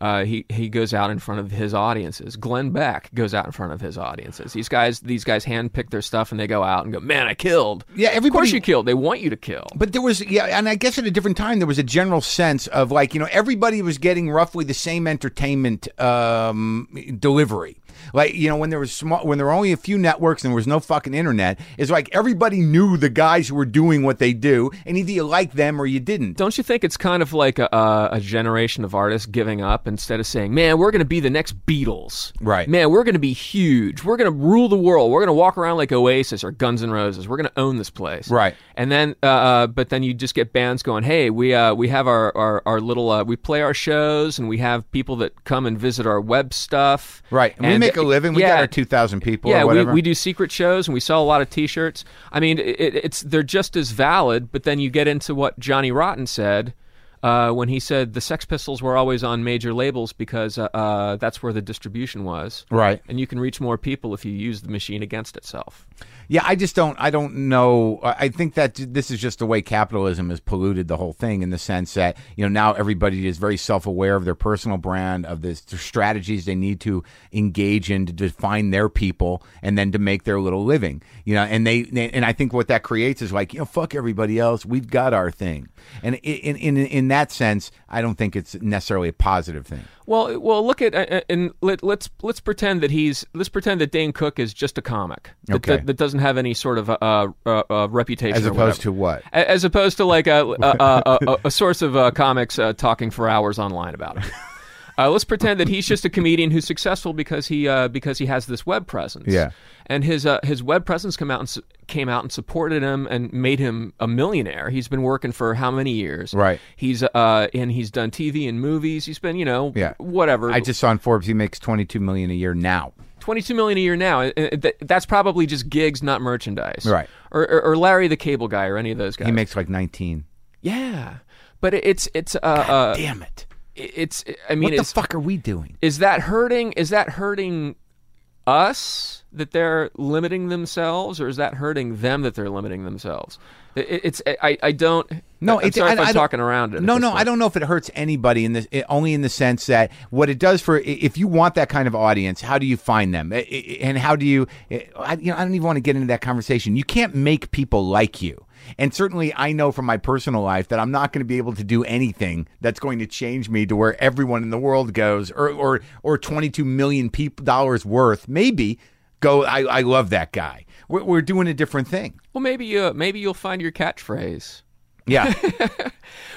Uh, he he goes out in front of his audiences. Glenn Beck goes out in front of his audiences. These guys these guys handpick their stuff and they go out and go, man, I killed. Yeah, everybody. Of course you killed. They want you to kill. But there was, yeah, and I guess at a different time, there was a general sense of like, you know, everybody was getting roughly the same entertainment um, delivery. Like, you know, when there was small, when there were only a few networks and there was no fucking internet, it's like everybody knew the guys who were doing what they do, and either you liked them or you didn't. Don't you think it's kind of like a, a, a generation of artists giving up instead of saying, "Man, we're going to be the next Beatles." Right. Man, we're going to be huge. We're going to rule the world. We're going to walk around like Oasis or Guns N' Roses. We're going to own this place. Right. And then, uh, uh, but then you just get bands going, "Hey, we uh, we have our our, our little uh, we play our shows and we have people that come and visit our web stuff. Right. And, we make a living. We yeah, got our 2,000 people yeah, or we, we do secret shows and we sell a lot of T-shirts. I mean, it, it's they're just as valid. But then you get into what Johnny Rotten said uh, when he said the Sex Pistols were always on major labels because uh, uh, that's where the distribution was. Right. And you can reach more people if you use the machine against itself. Yeah, I just don't. I don't know. I think that this is just the way capitalism has polluted the whole thing in the sense that you know now everybody is very self-aware of their personal brand, of this, the strategies they need to engage in to define their people, and then to make their little living. You know, and they, they and I think what that creates is like you know, fuck everybody else. We've got our thing, and in in in that sense, I don't think it's necessarily a positive thing. Well, well, look at uh, and let, let's let's pretend that he's let's pretend that Dane Cook is just a comic that, Okay. that, that doesn't have any sort of uh, uh, uh, reputation, As opposed to what? As opposed to like a a, a, a, a source of uh, comics uh, talking for hours online about it. Uh, let's pretend that he's just a comedian who's successful because he uh, because he has this web presence. Yeah. and his uh, his web presence come out and su- came out and supported him and made him a millionaire. He's been working for how many years? Right. He's uh and he's done TV and movies. He's been you know Yeah. whatever. I just saw on Forbes he makes twenty-two million a year now. 22 million a year now. Uh, uh, th- That's probably just gigs, not merchandise. Right. Or, or, or Larry the Cable Guy or any of those guys. He makes like nineteen. yeah. But it's it's uh, uh Damn it! It's I mean What the fuck are we doing? is that hurting is that hurting us that they're limiting themselves or is that hurting them that they're limiting themselves? It- it's I I don't No, I'm it's sorry if I, I'm I talking around it. No, no, point. I don't know if it hurts anybody in this. It, only in the sense that what it does for if you want that kind of audience, how do you find them, I- I- and how do you? I, you know, I don't even want to get into that conversation. You can't make people like you. And certainly, I know from my personal life that I'm not going to be able to do anything that's going to change me to where everyone in the world goes, or or or 22 million people dollars worth. Maybe go. I, I love that guy. We're, we're doing a different thing. Well, maybe uh, maybe you'll find your catchphrase. Yeah.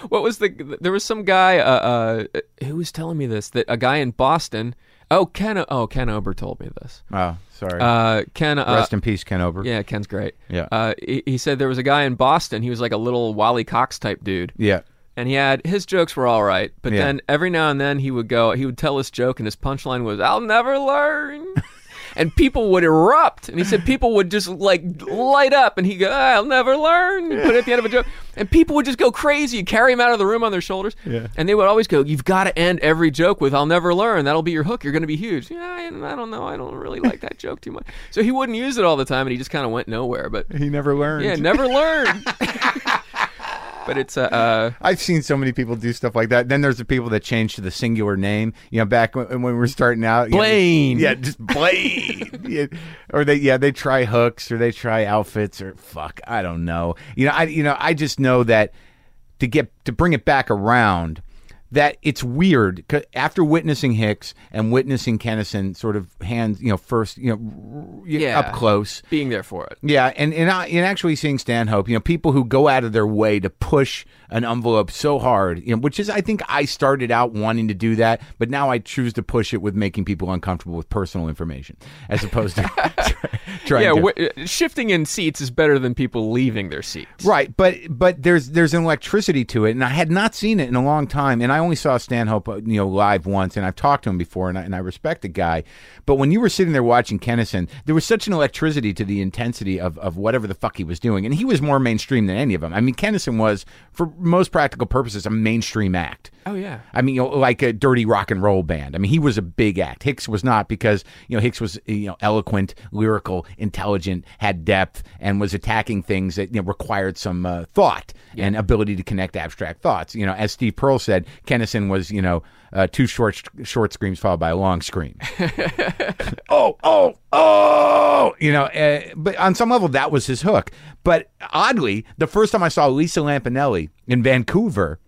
What was the? There was some guy uh, uh, who was telling me this that a guy in Boston. Oh, Ken. Oh, Ken Ober told me this. oh, sorry. Uh, Ken. Uh, Rest in peace, Ken Ober. yeah, Ken's great. Yeah. Uh, he, he said there was a guy in Boston. He was like a little Wally Cox type dude. Yeah. And he had his jokes were all right, but Yeah. then every now and then he would go, he would tell this joke, and his punchline was, "I'll never learn." and people would erupt, and he said people would just like light up, and he go, ah, "I'll never learn." Put it at the end of a joke, and people would just go crazy, You carry him out of the room on their shoulders, Yeah. and they would always go, "You've got to end every joke with "I'll never learn." That'll be your hook. You're going to be huge. Yeah, I, I don't know. I don't really like that joke too much. So he wouldn't use it all the time, and he just kind of went nowhere. But He never learned. yeah, never learned. but it's uh, uh I've seen so many people do stuff like that. Then there's the people that change to the singular name. You know, back when, when we were starting out, you know, Blaine. yeah, just Blaine. yeah. Or they, yeah, they try hooks or they try outfits or fuck, I don't know. You know, I, you know, I just know that to get to bring it back around. That it's weird after witnessing Hicks and witnessing Kinison sort of hands, you know, first, you know, Yeah. up close. Being there for it. Yeah, and and, I, and actually seeing Stanhope, you know, people who go out of their way to push an envelope so hard, you know, which is I think I started out wanting to do that, but now I choose to push it with making people uncomfortable with personal information as opposed to trying Yeah, to w- uh, shifting in seats is better than people leaving their seats. Right, but but there's there's an electricity to it, and I had not seen it in a long time, and I only saw Stanhope, uh, you know, live once, and I've talked to him before, and I, and I respect the guy, but when you were sitting there watching Kinison, there was such an electricity to the intensity of of whatever the fuck he was doing, and he was more mainstream than any of them. I mean, Kinison was, for most practical purposes, a mainstream act. Oh yeah. I mean, you know, like a dirty rock and roll band. I mean, he was a big act. Hicks was not because you know Hicks was you know eloquent, lyrical, intelligent, had depth, and was attacking things that you know required some uh, thought and ability to connect abstract thoughts. You know, as Steve Pearl said, Kinison was you know uh, two short short screams followed by a long scream. oh, oh, oh! You know, uh, but on some level that was his hook. But oddly, the first time I saw Lisa Lampanelli in Vancouver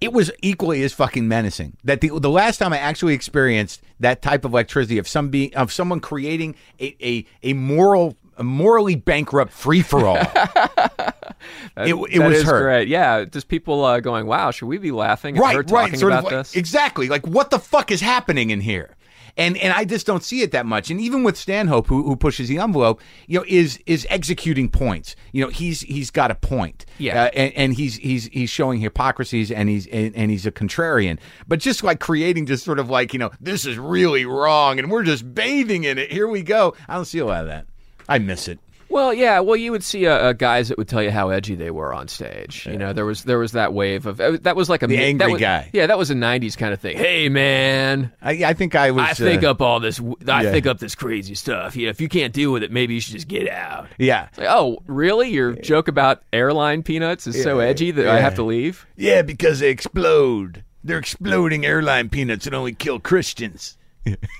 it was equally as fucking menacing. That the the last time I actually experienced that type of electricity of some being of someone creating a a, a moral a morally bankrupt free for all. it it was her. great. Yeah, just people uh, going, "Wow, should we be laughing at her Right, talking right. Sort about of like- this?" exactly. Like what the fuck is happening in here? And and I just don't see it that much. And even with Stanhope, who who pushes the envelope, you know, is is executing points. You know, he's he's got a point. Yeah. Uh, and, and he's he's he's showing hypocrisies, and he's and, and he's a contrarian. But just like creating, just sort of like you know, this is really wrong, and we're just bathing in it. Here we go. I don't see a lot of that. I miss it. Well, yeah. Well, you would see uh, guys that would tell you how edgy they were on stage. You know, there was there was that wave of uh, that was like a The angry that was- guy. Yeah, that was a '90s kind of thing. Hey, man, I, I think I was. I think uh, up all this. I yeah. think up this crazy stuff. Yeah, if you can't deal with it, maybe you should just get out. Yeah. Like, oh, really? Your joke about airline peanuts is so edgy that I have to leave? Yeah, because they explode. They're exploding airline peanuts that only kill Christians.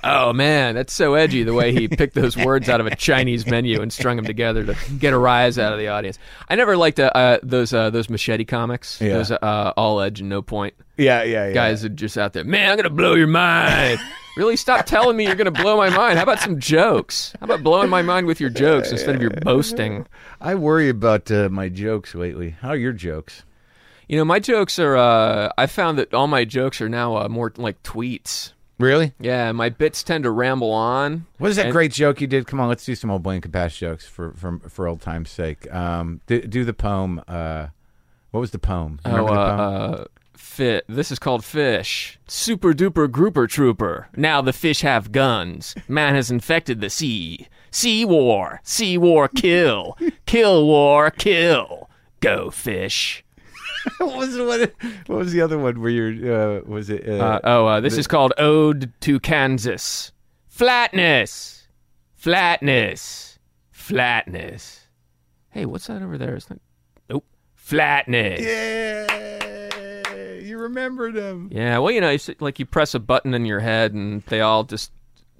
Oh man, that's so edgy the way he picked those words out of a Chinese menu and strung them together to get a rise out of the audience. I never liked uh, uh, those uh, those machete comics. Yeah. Those uh, all edge and no point Yeah, yeah, yeah. guys are just out there. Man, I'm gonna blow your mind. really, stop telling me you're gonna blow my mind. How about some jokes? How about blowing my mind with your jokes instead of your boasting? I worry about uh, my jokes lately. How are your jokes? You know, my jokes are. Uh, I found that all my jokes are now uh, more like tweets. Really? Yeah, my bits tend to ramble on. What is that And- great joke you did? Come on, let's do some old Blaine Capatch jokes for for for old time's sake. Um, do, do the poem. Uh, what was the poem? You Oh, the uh, uh, fit. This is called fish. Super duper grouper trooper. Now the fish have guns. Man has infected the sea. Sea war. Sea war kill. Kill war kill. Go fish. what was the? What was the other one? Where you're? Uh, was it? Uh, Uh, oh, uh, this is called Ode to Kansas. Flatness. Flatness. Flatness. Hey, what's that over there? It's not. Nope. Flatness. yeah, you remembered them. Yeah, well, you know, it's like you press a button in your head and they all just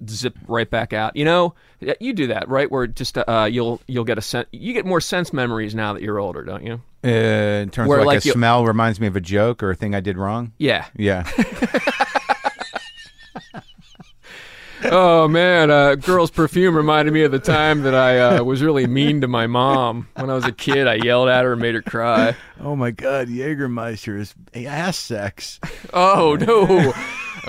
zip right back out. You know, you do that, right? Where just uh, you'll you'll get a sen- you get more sense memories now that you're older, don't you? Uh, in terms Where, of like, like, a you- smell reminds me of a joke or a thing I did wrong. Yeah. Yeah. oh man, uh, girl's perfume reminded me of the time that I uh, was really mean to my mom when I was a kid. I yelled at her and made her cry. oh my God, Jägermeister is ass sex. Oh no.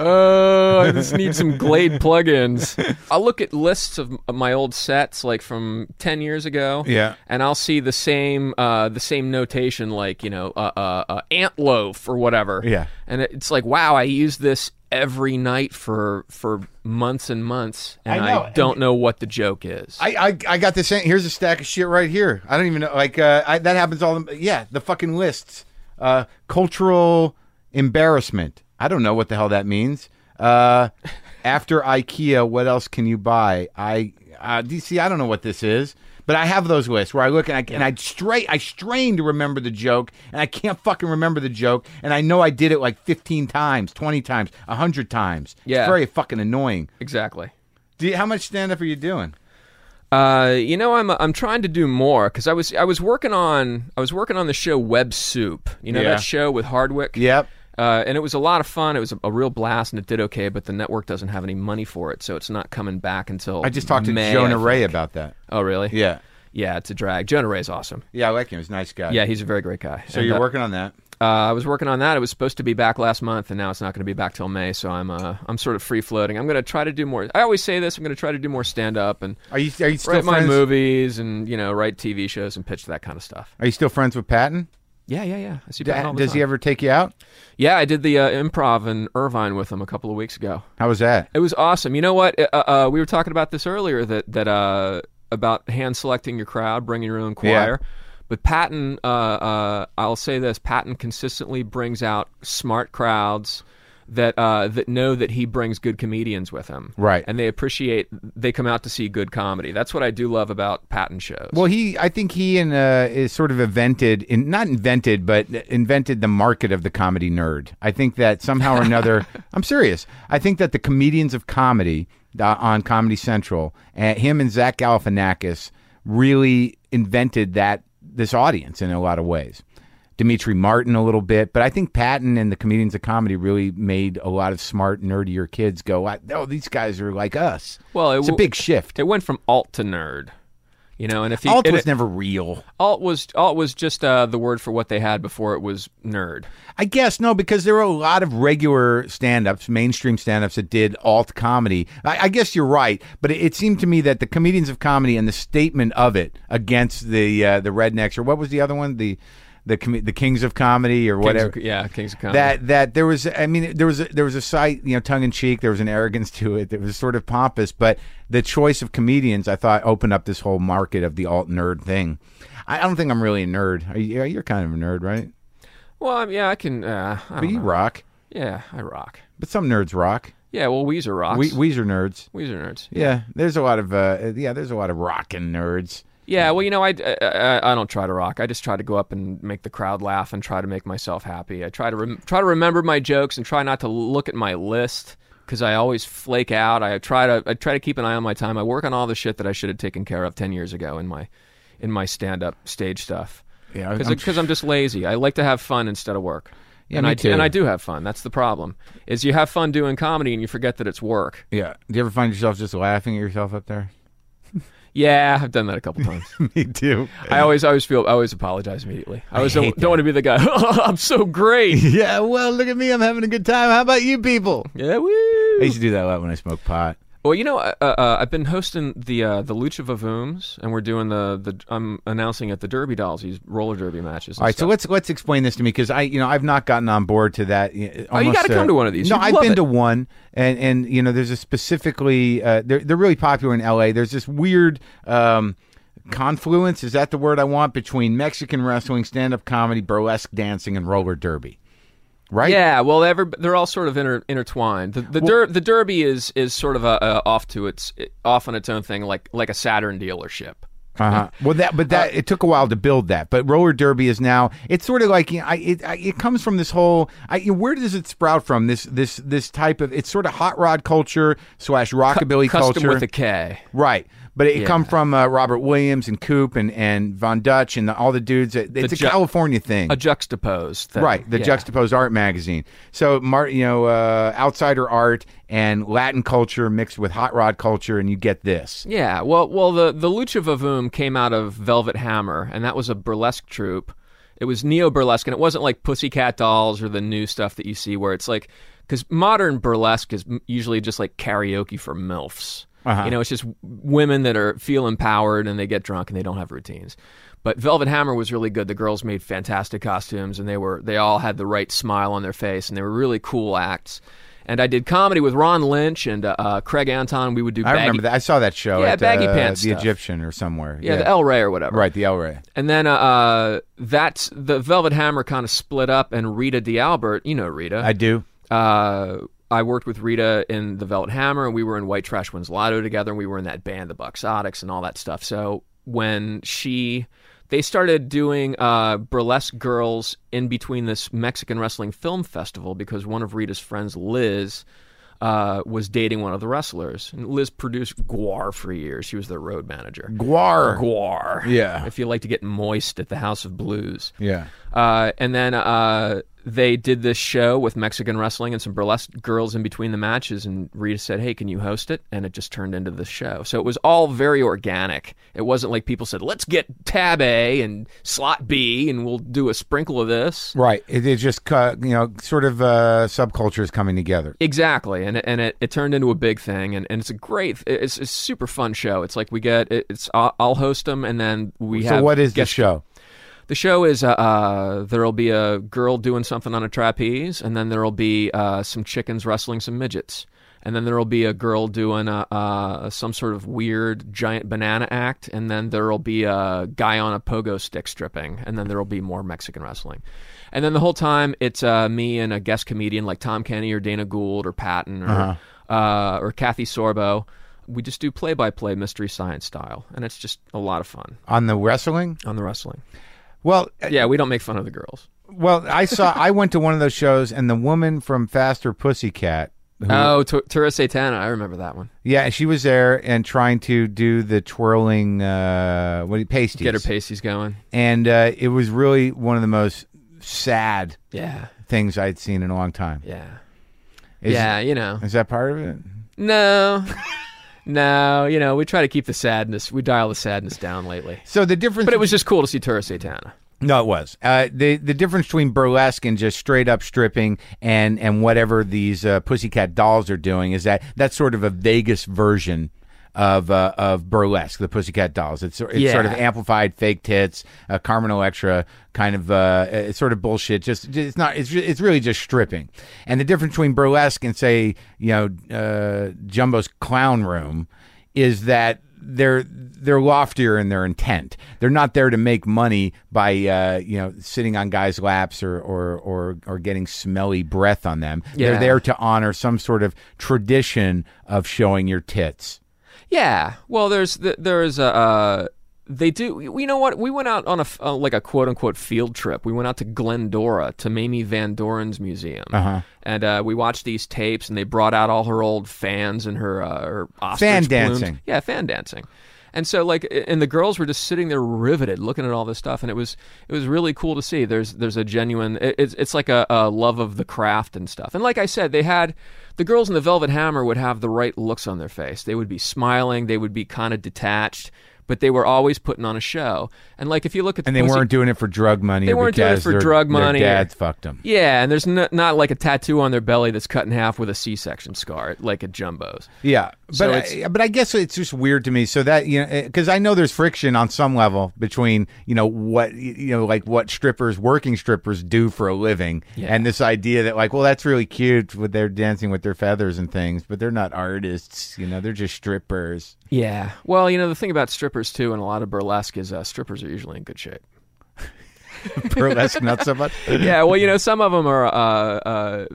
Oh, I just need some Glade plugins. I'll look at lists of of my old sets, like from ten years ago. Yeah. and I'll see the same uh, the same notation, like you know, uh, uh, uh, ant loaf or whatever. Yeah. and it's like, wow, I used this every night for for months and months, and I I, don't know what the joke is. I, I I got this. Here's a stack of shit right here. I don't even know. Like uh, I, that happens all. The, yeah, the fucking lists. Uh, cultural embarrassment. I don't know what the hell that means. Uh, after IKEA, what else can you buy? I uh, DC. I don't know what this is. But I have those lists where I look and I and I stray I strain to remember the joke and I can't fucking remember the joke and I know I did it like fifteen times, twenty times, hundred times. Yeah. it's very fucking annoying. exactly. Do you, how much stand up are you doing? Uh, you know, I'm I'm trying to do more because I was I was working on I was working on the show Web Soup. You know Yeah. that show with Hardwick. Yep. Uh, and it was a lot of fun. It was a, a real blast, and it did okay. But the network doesn't have any money for it, so it's not coming back until. I just talked to May, Jonah Ray about that. Oh, really? Yeah. Yeah, it's a drag. Jonah Ray's awesome. Yeah, I like him. He's a nice guy. Yeah, he's a very great guy. So And, you're uh, working on that. Uh, I was working on that. It was supposed to be back last month, and now it's not going to be back till May. So I'm uh, I'm sort of free floating. I'm going to try to do more. I always say this. I'm going to try to do more stand up and Are you are you still write my movies and you know write TV shows and pitch that kind of stuff. Are you still friends with Patton? Yeah, yeah, yeah. I see all the Does he time. ever take you out? Yeah, I did the uh, improv in Irvine with him a couple of weeks ago. How was that? It was awesome. You know what? Uh, uh, we were talking about this earlier that that uh, about hand selecting your crowd, bringing your own choir. But Patton, uh, uh, I'll say this: Patton consistently brings out smart crowds that uh, that know that he brings good comedians with him, Right. And they appreciate. They come out to see good comedy. That's what I do love about Patton shows. Well, he, I think he and uh, is sort of invented, in, not invented, but invented the market of the comedy nerd. I think that somehow or another, I'm serious. I think that the comedians of comedy uh, on Comedy Central, uh, him and Zach Galifianakis, really invented that this audience in a lot of ways. Demetri Martin a little bit, but I think Patton and the comedians of comedy really made a lot of smart, nerdier kids go, "Oh, these guys are like us." Well, it it's a w- big shift. it went from alt to nerd. You know, and if he, Alt was it- never real. alt was alt was just uh, the word for what they had before it was nerd. I guess no, because there were a lot of regular stand-ups, mainstream stand-ups that did alt comedy. I, I guess you're right, but it, it seemed to me that the comedians of comedy and the statement of it against the uh, the rednecks or what was the other one the the com- the kings of comedy or Kings whatever. of- yeah, Kings of Comedy. that that there was I mean there was a, there was a site you know tongue in cheek there was an arrogance to it that was sort of pompous but the choice of comedians I thought opened up this whole market of the alt nerd thing. I, I don't think I'm really a nerd. Are you, you're kind of a nerd, right? well, I mean, yeah, I can. Uh, I But you know. rock. Yeah, I rock. But some nerds rock. Yeah, well, Weezer rocks. We, Weezer nerds. Weezer nerds. Yeah, there's a lot of uh, yeah, there's a lot of rockin' nerds. Yeah, well, you know, I, I, I- uh, uh, uh, I don't try to rock. I just try to go up and make the crowd laugh and try to make myself happy. I try to rem- try to remember my jokes and try not to look at my list because I always flake out. I try to I try to keep an eye on my time. I work on all the shit that I should have taken care of ten years ago in my in my stand up stage stuff. Yeah, because I'm- I'm, just lazy. I like to have fun instead of work. Yeah, and I too. and I do have fun. That's the problem. Is you have fun doing comedy and you forget that it's work. Yeah. Do you ever find yourself just laughing at yourself up there? Yeah, I've done that a couple times. Me too. I always always feel I always apologize immediately. I always hate don't, don't want to be the guy. Oh, I'm so great. yeah. Well, look at me. I'm having a good time. How about you people? yeah, woo. I used to do that a lot when I smoked pot. Well, you know, uh, uh, I've been hosting the uh, the Lucha Vavooms, and we're doing the the I'm announcing at the Derby Dolls these roller derby matches. All right, so let's let's explain this to me because I, you know, I've not gotten on board to that. uh, Oh, you gotta uh, come to one of these. No, You'd I've been it. to one, and and you know, there's a specifically uh, they're they're really popular in L.A. There's this weird um, confluence. Is that the word I want between Mexican wrestling, stand up comedy, burlesque dancing, and roller derby? Right? Yeah, well, they're, they're all sort of inter, intertwined. The the, der, the Derby is is sort of a, a off to its off on its own thing, like like a Saturn dealership. Uh-huh. Well, that but that it took a while to build that. But roller derby is now it's sort of like you know, I, it I, it comes from this whole. I, where does it sprout from? This this this type of it's sort of hot rod culture slash rockabilly Custom culture, with a K. right? But it, Yeah. come from uh, Robert Williams and Coop and and Von Dutch and the, all the dudes. That, it's a ju- California thing. A Juxtapoz thing. Right, the Yeah. Juxtapoz art magazine. So, Mar- you know, uh, outsider art and Latin culture mixed with hot rod culture, and you get this. Yeah, well, well, the the Lucha Vavoom came out of Velvet Hammer, and that was a burlesque troupe. It was neo burlesque, and it wasn't like Pussycat Dolls or the new stuff that you see, where it's like because modern burlesque is usually just like karaoke for milfs. Uh-huh. You know, it's just women that are feel empowered and they get drunk and they don't have routines. But Velvet Hammer was really good. The girls made fantastic costumes, and they were they all had the right smile on their face, and they were really cool acts. And I did comedy with Ron Lynch and uh, uh, Craig Anton. We would do I baggy, remember that. I saw that show Yeah, at baggy uh, pants the stuff. Egyptian or somewhere. yeah, the El Rey or whatever. right, the El Rey. And then uh, uh, that's the Velvet Hammer kind of split up, and Rita D'Albert, you know Rita. I do. uh, I worked with Rita in the Velvet Hammer, and we were in White Trash Wins Lotto together, and we were in that band, the Buxotics, and all that stuff. So when she, they started doing uh, burlesque girls in between this Mexican wrestling film festival because one of Rita's friends, Liz. Uh, was dating one of the wrestlers. And Liz produced GWAR for years. She was their road manager. GWAR. GWAR. Yeah. If you like to get moist at the House of Blues. Yeah. Uh, and then uh, they did this show with Mexican wrestling and some burlesque girls in between the matches, and Rita said, "Hey, can you host it?" And it just turned into this show. So it was all very organic. It wasn't like people said, "Let's get tab A and slot B, and we'll do a sprinkle of this." Right. It, it just uh, you know sort of uh, subcultures coming together. Exactly, and it, and it, it turned into a big thing, and, and it's a great, it's, it's a super fun show. It's like we get it's I'll, I'll host them, and then we So have So what is the show? The show is uh, uh, there'll be a girl doing something on a trapeze, and then there'll be uh, some chickens wrestling some midgets, and then there'll be a girl doing a, uh, some sort of weird giant banana act, and then there'll be a guy on a pogo stick stripping, and then there'll be more Mexican wrestling. And then the whole time, it's uh, me and a guest comedian like Tom Kenny or Dana Gould or Patton or uh or Kathy Sorbo. We just do play-by-play mystery science style, and it's just a lot of fun On the wrestling? on the wrestling. Well, uh, Yeah, we don't make fun of the girls. well, I saw. I went to one of those shows, and the woman from Faster Pussycat. Who, Oh, T- Tura Satana. I remember that one. yeah, she was there and trying to do the twirling. Uh, what do you pasties? Get her pasties going. and uh, it was really one of the most sad Yeah. things I'd seen in a long time. Yeah. Is, yeah, you know. is that part of it? No. no, you know, we try to keep the sadness. We dial the sadness down lately. So the difference, But it was just cool to see Tura Satana. No, it was. Uh, the the difference between burlesque and just straight up stripping and and whatever these uh, pussycat dolls are doing is that that's sort of a Vegas version of uh, of burlesque, the pussycat dolls. It's it's Yeah. sort of amplified fake tits, uh, Carmen Electra kind of uh, sort of bullshit. Just it's not. It's it's really just stripping. And the difference between burlesque and say you know uh, Jumbo's clown room is that they're they're loftier in their intent. They're not there to make money by uh, you know sitting on guys' laps or or or, or getting smelly breath on them. They're there to honor some sort of tradition of showing your tits. Yeah. Well, there's there's a uh, they do. You know what? We went out on a uh, like a quote unquote field trip. We went out to Glendora to Mamie Van Doren's museum, Uh-huh. and uh, we watched these tapes. And they brought out all her old fans and her uh, her ostrich Fan plumes. dancing. Yeah, fan dancing. And so, like, and the girls were just sitting there riveted, looking at all this stuff, and it was it was really cool to see. There's there's a genuine, it's it's like a, a love of the craft and stuff. And like I said, they had the girls in the Velvet Hammer would have the right looks on their face. They would be smiling, they would be kind of detached, but they were always putting on a show. And like if you look at the And they Pussy- weren't doing it for drug money. They weren't doing it for their- drug money Their dads fucked them. yeah, and there's no, not like a tattoo on their belly that's cut in half with a C-section scar, like a Jumbo's. Yeah, but So I, but I guess it's just weird to me. So that you know, eh, because I know there's friction on some level between you know what you know like what strippers, working strippers, do for a living, Yeah. and this idea that like, well, that's really cute with their dancing with their feathers and things, but they're not artists. You know, they're just strippers. Yeah. Well, you know the thing about strippers too, and a lot of burlesque is uh, strippers are usually in good shape. Burlesque, not so much. yeah, well, you know, some of them are. Uh, uh,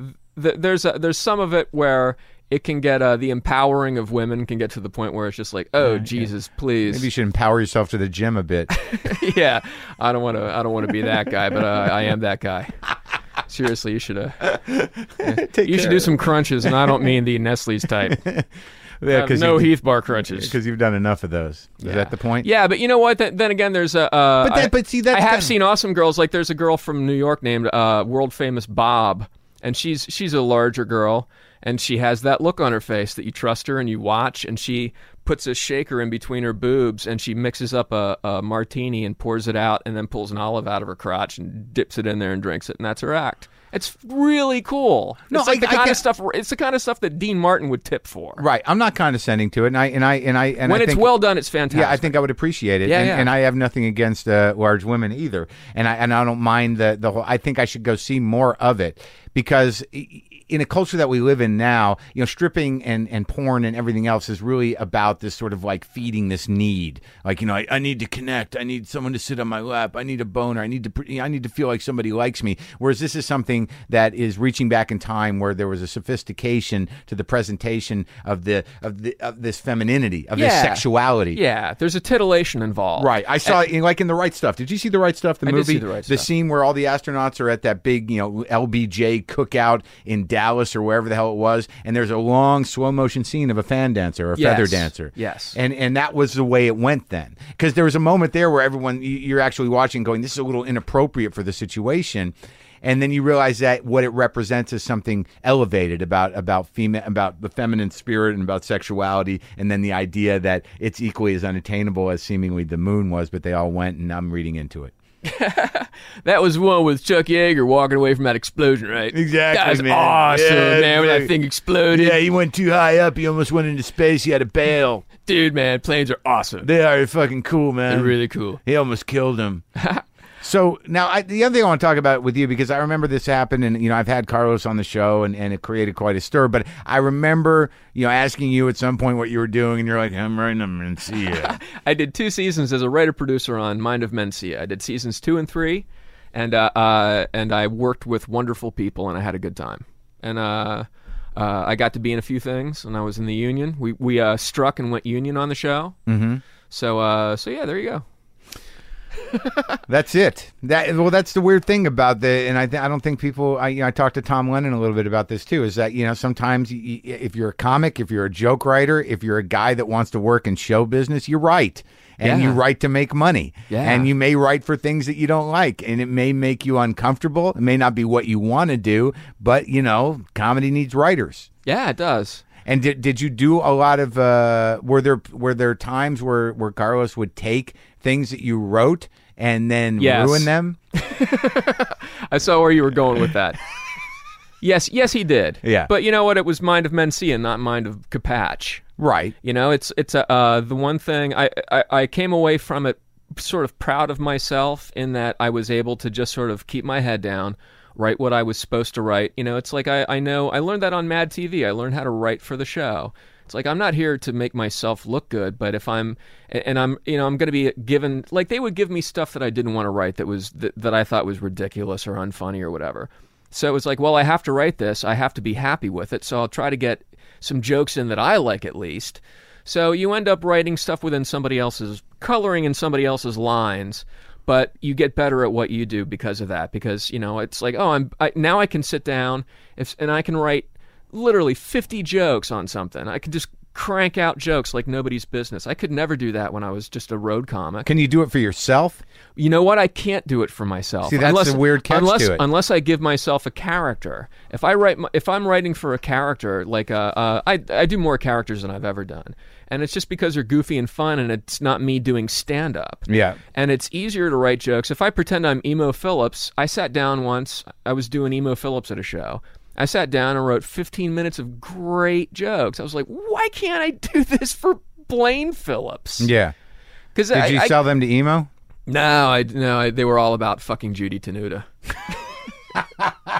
th- there's a, there's some of it where it can get uh, the empowering of women can get to the point where it's just like, oh Jesus, please. Maybe you should empower yourself to the gym a bit. yeah, I don't want to. I don't want to be that guy, but uh, I am that guy. Seriously, you should. Uh, you should do some crunches, and I don't mean the Nestle's type. Yeah, Uh, no Heath Bar crunches. because you've done enough of those. Is Yeah. that the point? Yeah, but you know what? Th- then again, there's a. Uh, But that- I- but see, that's I have seen awesome girls. Like there's a girl from New York named uh, world famous Bob, and she's she's a larger girl, and she has that look on her face that you trust her and you watch, and she puts a shaker in between her boobs, and she mixes up a, a martini and pours it out, and then pulls an olive out of her crotch and dips it in there and drinks it, and that's her act. It's really cool. No, it's like I- the kind get- of stuff. It's the kind of stuff that Dean Martin would tip for. Right. I'm not condescending to it, and I and I and I and When I it's well done, it's fantastic. Yeah, I think I would appreciate it. Yeah, and, yeah. and I have nothing against uh, large women either. And I and I don't mind the the whole. I think I should go see more of it because in a culture that we live in now, you know, stripping and and porn and everything else is really about this sort of like feeding this need. Like you know, I, I need to connect. I need someone to sit on my lap. I need a boner. I need to. I need to feel like somebody likes me. Whereas this is something that is reaching back in time where there was a sophistication to the presentation of the of the of this femininity of this sexuality. Yeah, there's a titillation involved. Right. I saw in, like in the right stuff. Did you see the right stuff? The I did movie, see The Right Stuff. scene where all the astronauts are at that big, you know, LBJ cookout in Dallas or wherever the hell it was, and there's a long slow motion scene of a fan dancer or a Yes. feather dancer. Yes. And and that was the way it went then, because there was a moment there where everyone you- you're actually watching, going, "This is a little inappropriate for the situation." and then you realize that what it represents is something elevated about about female about the feminine spirit and about sexuality, and then the idea that it's equally as unattainable as seemingly the moon was, but they all went, and I'm reading into it. That was one with Chuck Yeager walking away from that explosion, right? Exactly, That was man. awesome, Yeah, man. When that thing exploded, Yeah, he went too high up. He almost went into space. He had to bail. dude, man, planes are awesome. They are fucking cool, man. They're really cool. He almost killed him. so now, I, the other thing I want to talk about with you because I remember this happened, and you know I've had Carlos on the show, and, and it created quite a stir. But I remember you know asking you at some point what you were doing, and you're like, "I'm writing see ya." I did two seasons as a writer producer on Mind of Mencia. I did seasons two and three, and uh, uh, and I worked with wonderful people, and I had a good time. And uh, uh, I got to be in a few things, and I was in the union. We we uh, struck and went union on the show. Mm-hmm. So uh, so yeah, there you go. That's it. That well, that's the weird thing about the, and I th- I don't think people. I you know, I talked to Tom Lennon a little bit about this too. Is that you know sometimes y- if you're a comic, if you're a joke writer, if you're a guy that wants to work in show business, you write. And Yeah. you write to make money. Yeah. And you may write for things that you don't like. And it may make you uncomfortable. It may not be what you want to do, but you know, comedy needs writers. Yeah, it does. And did did you do a lot of uh were there were there times where where Carlos would take things that you wrote and then Yes. ruin them? I saw where you were going with that. yes, yes, he did. Yeah. But you know what? It was Mind of Mencia, not Mind of Capatch. Right. You know, it's it's uh, uh, the one thing I, I I came away from it sort of proud of myself in that I was able to just sort of keep my head down, write what I was supposed to write. You know, it's like I I know I learned that on Mad TV. I learned how to write for the show. It's like I'm not here to make myself look good, but if I'm and I'm you know I'm going to be given like they would give me stuff that I didn't want to write that was that, that I thought was ridiculous or unfunny or whatever. So it was like, well, I have to write this. I have to be happy with it. So I'll try to get some jokes in that I like at least. So you end up writing stuff within somebody else's coloring in somebody else's lines, but you get better at what you do because of that. Because you know it's like, oh, I'm I, now I can sit down if, and I can write literally 50 jokes on something. I can just crank out jokes like nobody's business. I could never do that when I was just a road comic. Can you do it for yourself? You know what? I can't do it for myself. See, that's unless, the weird catch unless, to it. Unless I give myself a character. If I write, my, if I'm writing for a character, like uh, uh, I, I do more characters than I've ever done, and it's just because they're goofy and fun, and it's not me doing stand up. Yeah. And it's easier to write jokes. If I pretend I'm Emo Philips, I sat down once. I was doing Emo Philips at a show. I sat down and wrote 15 minutes of great jokes. I was like, why can't I do this for Blaine Phillips? Yeah. Because Did I, you I- sell them to emo? no, I no, I, they were all about fucking Judy Tenuta.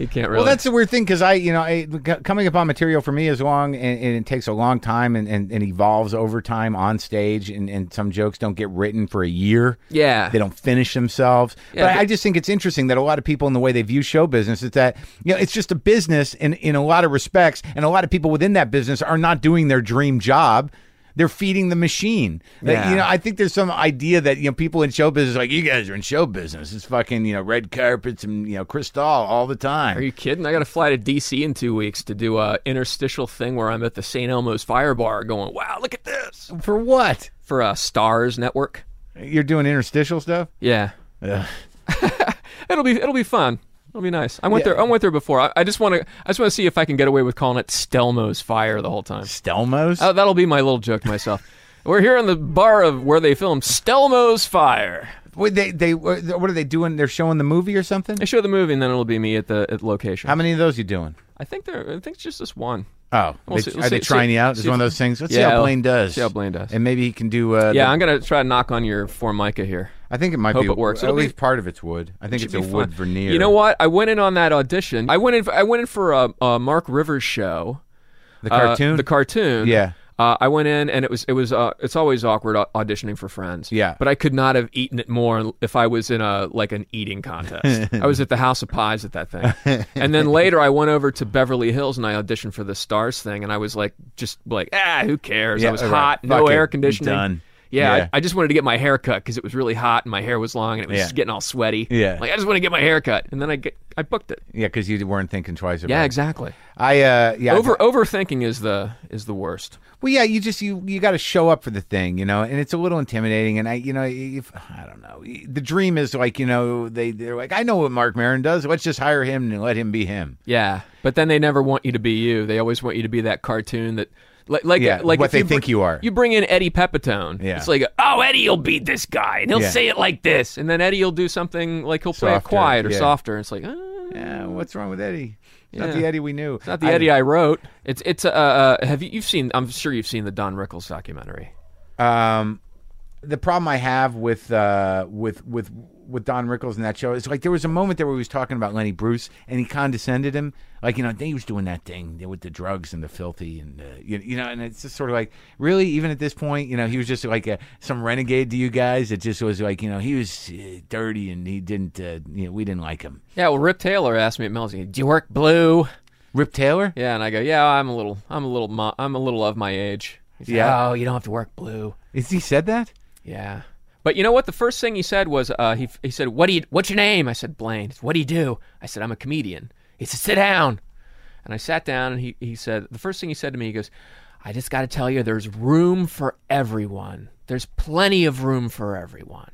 you can't really. Well, that's the weird thing because I, you know, I, coming upon material for me is long and, and it takes a long time and, and, and evolves over time on stage. And, and some jokes don't get written for a year. yeah. They don't finish themselves. Yeah, but but- I just think it's interesting that a lot of people in the way they view show business is that, you know, it's just a business in, in a lot of respects. And a lot of people within that business are not doing their dream job. They're feeding the machine. Yeah. You know, I think there's some idea that, you know, people in show business, like, you guys are in show business. It's fucking, you know, red carpets and, you know, crystal all the time. Are you kidding? I got to fly to DC in two weeks to do a interstitial thing where I'm at the St. Elmo's Fire Bar, going, "Wow, look at this!" For what? for a Starz Network. You're doing interstitial stuff? Yeah, Ugh. it'll be it'll be fun. It'll be nice. I went there. I went there before. I, I just want to. I just want to see if I can get away with calling it Stelmo's Fire the whole time. Stelmos? Oh, that'll be my little joke to myself. We're here in the bar of where they filmed Stelmo's Fire. Wait, they, they, what are they doing? They're showing the movie or something? They show the movie, and then it'll be me at the at location. How many of those you doing? I think they're. I think it's just this one. Oh, We'll they, see- we'll are they trying see- you out? It's see one of those things. Let's see Yeah, how Blaine does. see how Blaine does. and maybe he can do. Uh, Yeah, the- I'm gonna try to knock on your formica here. I think it might Hope be. it works. At It'll be- least part of it's wood. I think it's a be wood fun. veneer. You know what? I went in on that audition. I went in. I went in for a, a Mark Rivers show. The Uh, cartoon. the cartoon. Yeah. Uh, I went in and it was it was uh, it's always awkward au- auditioning for Friends. Yeah. But I could not have eaten it more if I was in a like an eating contest. I was at the House of Pies at that thing. and then later I went over to Beverly Hills and I auditioned for the Starz thing and I was like just like ah who cares? Yeah, I was right. hot, no Fuck it. air conditioning. done. Yeah, Yeah. I, I just wanted to get my hair cut because it was really hot and my hair was long and it was Yeah. getting all sweaty. Yeah. like I just want to get my hair cut, and then I get I booked it. Yeah, because you weren't thinking twice about it. Yeah, it. exactly. I uh, yeah. Over overthinking is the is the worst. Well, yeah, you just you you got to show up for the thing, you know, and it's a little intimidating. And I, you know, if I don't know, the dream is like, you know, they they're like, I know what Marc Maron does. Let's just hire him and let him be him. Yeah, but then they never want you to be you. They always want you to be that cartoon that. Like, like, Yeah, like what they think you are. You bring in Eddie Pepitone. Yeah. It's like, oh, Eddie will beat this guy, and he'll Yeah. say it like this, and then Eddie will do something like he'll play it quiet or yeah. softer. And it's like, uh, Yeah, what's wrong with Eddie? It's not Yeah. the Eddie we knew. It's not the Eddie I wrote. It's it's uh, uh have you you've seen I'm sure you've seen the Don Rickles documentary. Um, the problem I have with uh with with with Don Rickles in that show It's like there was a moment there where he was talking about Lenny Bruce and he condescended him, like you know he was doing that thing with the drugs and the filthy and uh, you, you know, and it's just sort of like really even at this point, you know, he was just like a, some renegade to you guys. It just was like you know he was uh, dirty and he didn't, uh, you know, we didn't like him. Yeah, well Rip Taylor asked me at Mel's, "Do you work blue?" Rip Taylor, Yeah, and I go, "Yeah, I'm a little I'm a little mo- I'm a little of my age." He said, Yeah. "Oh, you don't have to work blue." is he said that? Yeah. But you know what? The first thing he said was, uh, he he said, "What do you? What's your name?" I said, "Blaine." What do you do? I said, "I'm a comedian." He said, "Sit down." And I sat down, and he he said, the first thing he said to me, he goes, "I just got to tell you, there's room for everyone. There's plenty of room for everyone."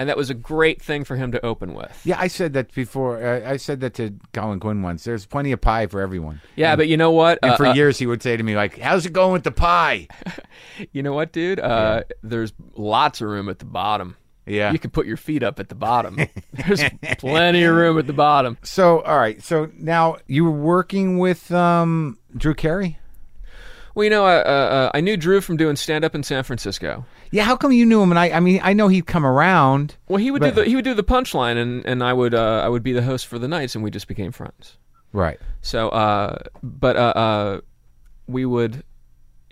And that was a great thing for him to open with. Yeah, I said that before. Uh, I said that to Colin Quinn once. There's plenty of pie for everyone. Yeah, but you know what? And Uh, for uh, years, he would say to me, like, how's it going with the pie? you know what, dude? Uh, There's lots of room at the bottom. Yeah. You can put your feet up at the bottom. There's plenty of room at the bottom. So, all right. So now you were working with um, Drew Carey? Well, you know, uh, uh, uh, I knew Drew from doing stand up in San Francisco. Yeah, how come you knew him? And I, I mean, I know he'd come around. Well, he would But- do the he would do the punchline, and, and I would uh, I would be the host for the nights, and we just became friends. Right. So, uh, but uh, uh, we would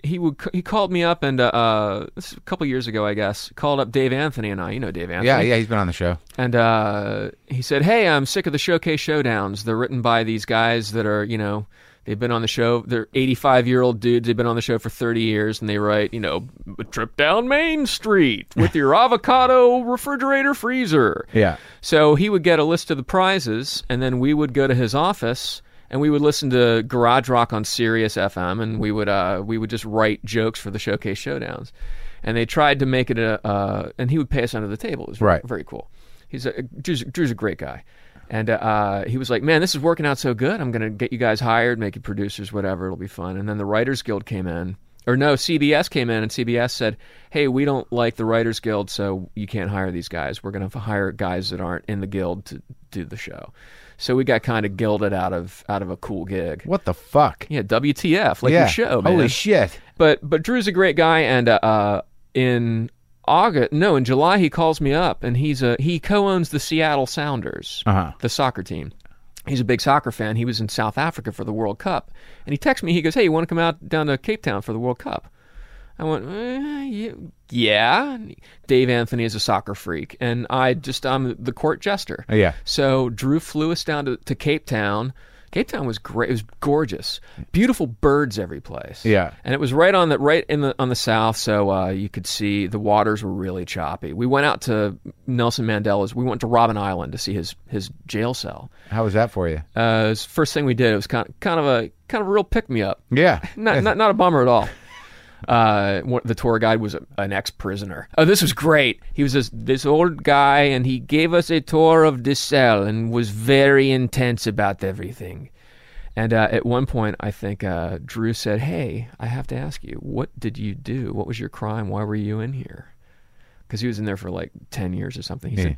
he would he called me up, and uh, uh, this a couple years ago, I guess, called up Dave Anthony and I. You know Dave Anthony. Yeah, yeah, he's been on the show. And uh, he said, "Hey, I'm sick of the showcase showdowns. They're written by these guys that are, you know, they've been on the show. They're 85 year old dudes. They've been on the show for 30 years, and they write, you know, a trip down Main Street with your avocado refrigerator freezer. Yeah. So he would get a list of the prizes, and then we would go to his office." And we would listen to Garage Rock on Sirius FM, and we would uh, we would just write jokes for the showcase showdowns. And they tried to make it a, uh, and he would pay us under the table. It was very, Right. very cool. He's a Drew's, Drew's a great guy, and uh, he was like, "Man, this is working out so good. I'm gonna get you guys hired, make you producers, whatever. It'll be fun." And then the Writers Guild came in, or no, CBS came in, and CBS said, "Hey, we don't like the Writers Guild, so you can't hire these guys. We're gonna hire guys that aren't in the guild to do the show." So we got kind of gilded out of out of a cool gig. What the fuck? Yeah, WTF, like yeah. your show, man Holy shit. but but Drew's a great guy, and uh, uh, in August, no, in July, he calls me up, and he's a he co-owns the Seattle Sounders, Uh-huh. the soccer team. He's a big soccer fan. He was in South Africa for the World Cup, and he texts me. He goes, "Hey, you want to come out down to Cape Town for the World Cup?" I went, eh, yeah. Dave Anthony is a soccer freak, and I just I'm the court jester. Yeah. So Drew flew us down to, to Cape Town. Cape Town was great. It was gorgeous. Beautiful birds every place. Yeah. And it was right on the right in the on the south, so uh, you could see the waters were really choppy. We went out to Nelson Mandela's. We went to Robben Island to see his his jail cell. How was that for you? Uh, it was first thing we did. It was kind of, kind of a kind of a real pick me up. Yeah. Not, not not a bummer at all. Uh, the tour guide was a, an ex-prisoner. Oh, this was great. He was this, this old guy, and he gave us a tour of the cell and was very intense about everything. And uh, at one point, I think uh, Drew said, "Hey, I have to ask you, what did you do? What was your crime? Why were you in here?" Because he was in there for like ten years or something. He Yeah. said,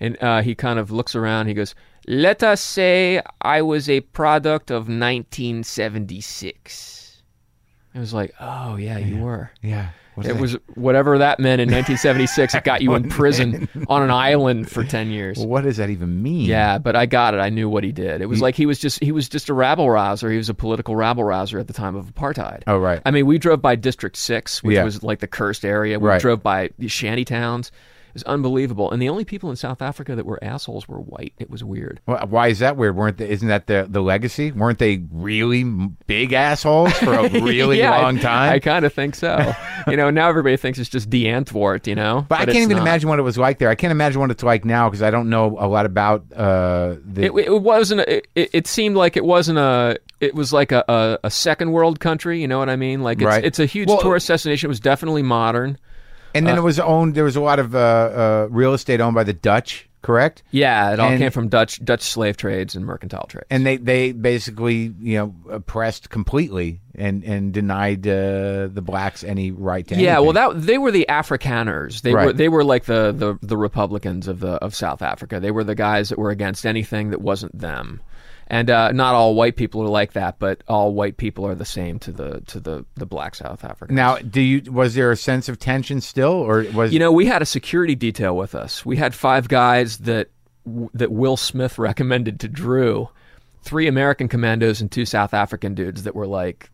and uh, he kind of looks around. He goes, "Let us say I was a product of 1976." I was like, "Oh yeah, you were." Yeah. What It was whatever that meant in 1976. It got you in prison on an island for 10 years. Well, what does that even mean? Yeah, but I got it. I knew what he did. It was like he was just he was just a rabble rouser. He was a political rabble rouser at the time of apartheid. Oh, right. I mean, we drove by District Six, which Yeah. was like the cursed area. We Right. drove by the shanty towns. Is unbelievable. And the only people in South Africa that were assholes were white. It was weird. Wh- Why is that weird? Weren't they, isn't that the the legacy? Weren't they really big assholes for a really Yeah, long time? I, kind of think so. you know, now everybody thinks it's just Die Antwoord, you know? but I can't even not. imagine what it was like there. I can't imagine what it's like now because I don't know a lot about uh, the. It, it wasn't. A, it, it seemed like it wasn't a. It was like a, a, a second world country. You know what I mean? Like it's, Right. it's a huge Well- tourist destination. It was definitely modern. And uh, then it was owned. There was a lot of uh, uh, real estate owned by the Dutch, correct? Yeah, it all And- came from Dutch Dutch slave trades and mercantile trades. And they, they basically you know oppressed completely and and denied uh, the blacks any right to yeah, anything. well, that they were the Afrikaners. They were they were like the, the the Republicans of the of South Africa. They were the guys that were against anything that wasn't them. And uh, not all white people are like that, but all white people are the same to the to the the black South Africans. Now, do you was there a sense of tension still, or was You know, we had a security detail with us. We had five guys that that Will Smith recommended to Drew, three American commandos and two South African dudes that were like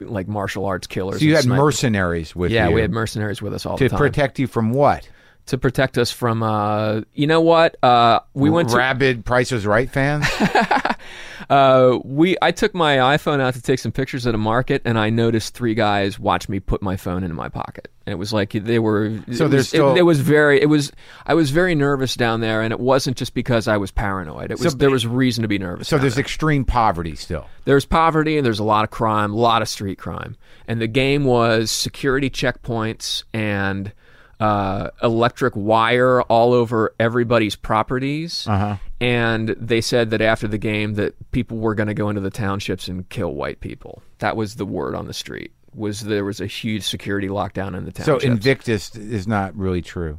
like martial arts killers. so you had snipers. mercenaries with you. Yeah, you we had mercenaries with us all to the time protect you from what? To protect us from. Uh, you know what? Uh, we went to rabid Price is Right fans. uh, we. I took my iPhone out to take some pictures at a market, and I noticed three guys watch me put my phone into my pocket. And it was like they were. So there's was, still- It, it was very. It was. I was very nervous down there, and it wasn't just because I was paranoid. It was. there was reason to be nervous. so there's there. extreme poverty still. there's poverty and there's a lot of crime, a lot of street crime. And the game was security checkpoints and uh, electric wire all over everybody's properties. Uh-huh. And they said that after the game that people were going to go into the townships and kill white people. That was the word on the street. Was there was a huge security lockdown in the townships. So. Invictus is not really true.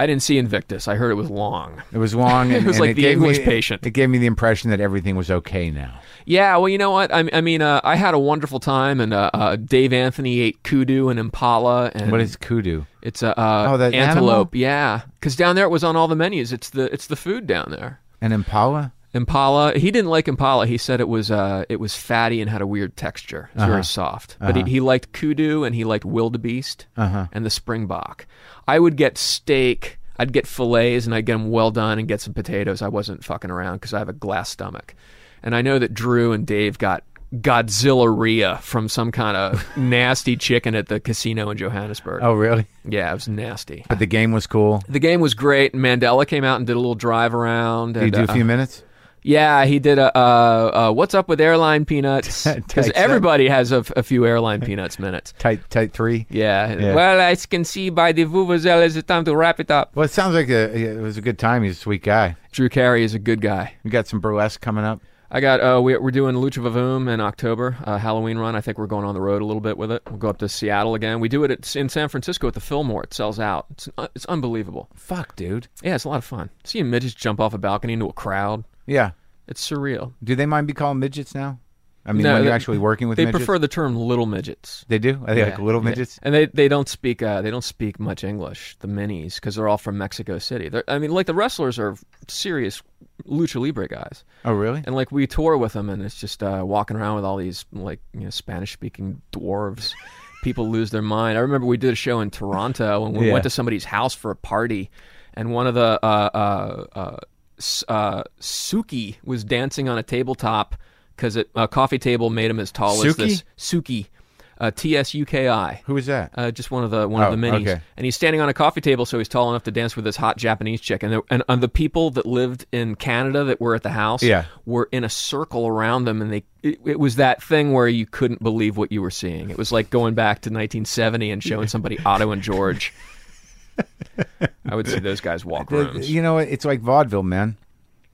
I didn't see Invictus. I heard it was long. It was long. And, was and like the gave English me, patient. It gave me the impression that everything was okay now. Yeah, well, you know what? I, I mean, uh, I had a wonderful time, and uh, uh, Dave Anthony ate kudu and impala, and What is kudu? it's a uh, Oh, that antelope. Yeah, because down there it was on all the menus. It's the it's the food down there. An impala? Impala. He didn't like impala. He said it was uh, it was fatty and had a weird texture. It was Uh-huh. very soft. But he, he liked kudu and he liked wildebeest and the springbok. I would get steak. I'd get fillets and I'd get them well done and get some potatoes. I wasn't fucking around because I have a glass stomach. And I know that Drew and Dave got Godzilla from some kind of nasty chicken at the casino in Johannesburg. Oh, really? Yeah, it was nasty. But the game was cool. The game was great. Mandela came out and did a little drive around. Did you and, do a uh, few minutes? Yeah, he did a uh, uh, "What's up with airline peanuts?" Because everybody has a, f- a few airline peanuts minutes. Tight, tight three. Yeah. Yeah. Well, I can see by the vuvuzela, it's time to wrap it up. Well, it sounds like a, it was a good time. He's a sweet guy. Drew Carey is a good guy. We got some burlesque coming up. I got. Uh, we, we're doing Lucha Vavoom in October, uh, Halloween run. I think we're going on the road a little bit with it. We'll go up to Seattle again. We do it at, in San Francisco at the Fillmore. It sells out. It's uh, it's unbelievable. Fuck, dude. Yeah, it's a lot of fun. Seeing midgets jump off a balcony into a crowd. Yeah. It's surreal. Do they mind be called midgets now? I mean, No, when you're they- actually working with They midgets? prefer the term little midgets. They do? Are they like Yeah, little yeah. midgets? and they they don't speak uh, they don't speak much English. The minis because they're all from Mexico City. They're, I mean, like the wrestlers are serious lucha libre guys, Oh, really? and like we tour with them, and it's just uh, walking around with all these like you know Spanish speaking dwarves. People lose their mind. I remember we did a show in Toronto, and we Yeah. went to somebody's house for a party, and one of the uh, uh, uh, uh, Suki was dancing on a tabletop because a coffee table made him as tall as this. Suki, uh, T S U K I. Who is that? Uh, just one of the one Oh, of the minis, okay. and he's standing on a coffee table, so he's tall enough to dance with this hot Japanese chick. And, there, and, and the people that lived in Canada that were at the house, Yeah. were in a circle around them, and they it, it was that thing where you couldn't believe what you were seeing. It was like going back to 1970 and showing somebody Otto and George. I would see those guys walk rooms. you know, it's like vaudeville, man.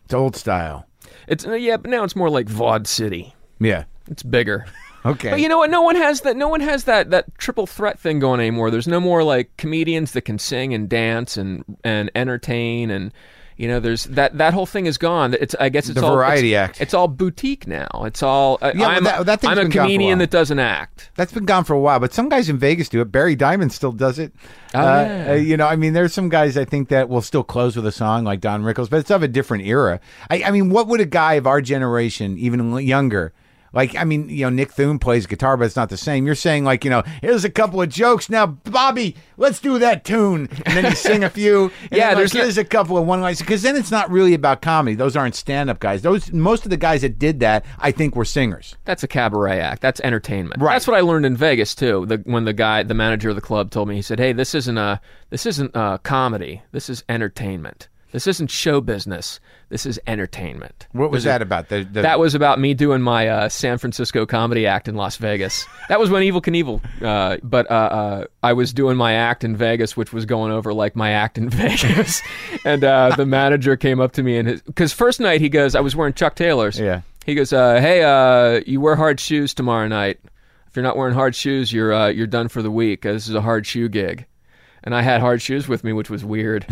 It's old style. It's uh, yeah, but now it's more like Vaud City. Yeah. It's bigger. Okay. But you know what? No one has that. No one has that that triple threat thing going anymore. There's no more like comedians that can sing and dance and and entertain and you know there's that that whole thing is gone. It's I guess it's The all variety it's, act. It's all boutique now. It's all uh, Yeah, well, I'm, that- that thing's I'm a for a comedian that doesn't act. That's been gone for a while, but some guys in Vegas do it. Barry Diamond still does it. Oh, Uh, yeah. uh, you know, I mean, there's some guys I think that will still close with a song like Don Rickles, but it's of a different era. I, I mean, what would a guy of our generation, even younger, Like, I mean, you know, Nick Thune plays guitar, but it's not the same. You're saying, like, you know, here's a couple of jokes. Now, Bobby, let's do that tune. And then you sing a few. Yeah, like, there's here's a couple of one liners. Because then it's not really about comedy. Those aren't stand up guys. Those Most of the guys that did that, I think, were singers. That's a cabaret act. That's entertainment. Right. That's what I learned in Vegas too. The, when the guy, the manager of the club, told me, he said, "Hey, this isn't a this isn't a comedy. This is entertainment. This isn't show business. This is entertainment." What was There's a- that about? The, the, That was about me doing my uh, San Francisco comedy act in Las Vegas. That was when Evel Knievel. Uh, but uh, uh, I was doing my act in Vegas, which was going over like my act in Vegas. and uh, the manager came up to me and because first night he goes, I was wearing Chuck Taylors. Yeah. He goes, uh, "Hey, uh, you wear hard shoes tomorrow night. If you're not wearing hard shoes, you're uh, you're done for the week. This is a hard shoe gig." And I had hard shoes with me, which was weird.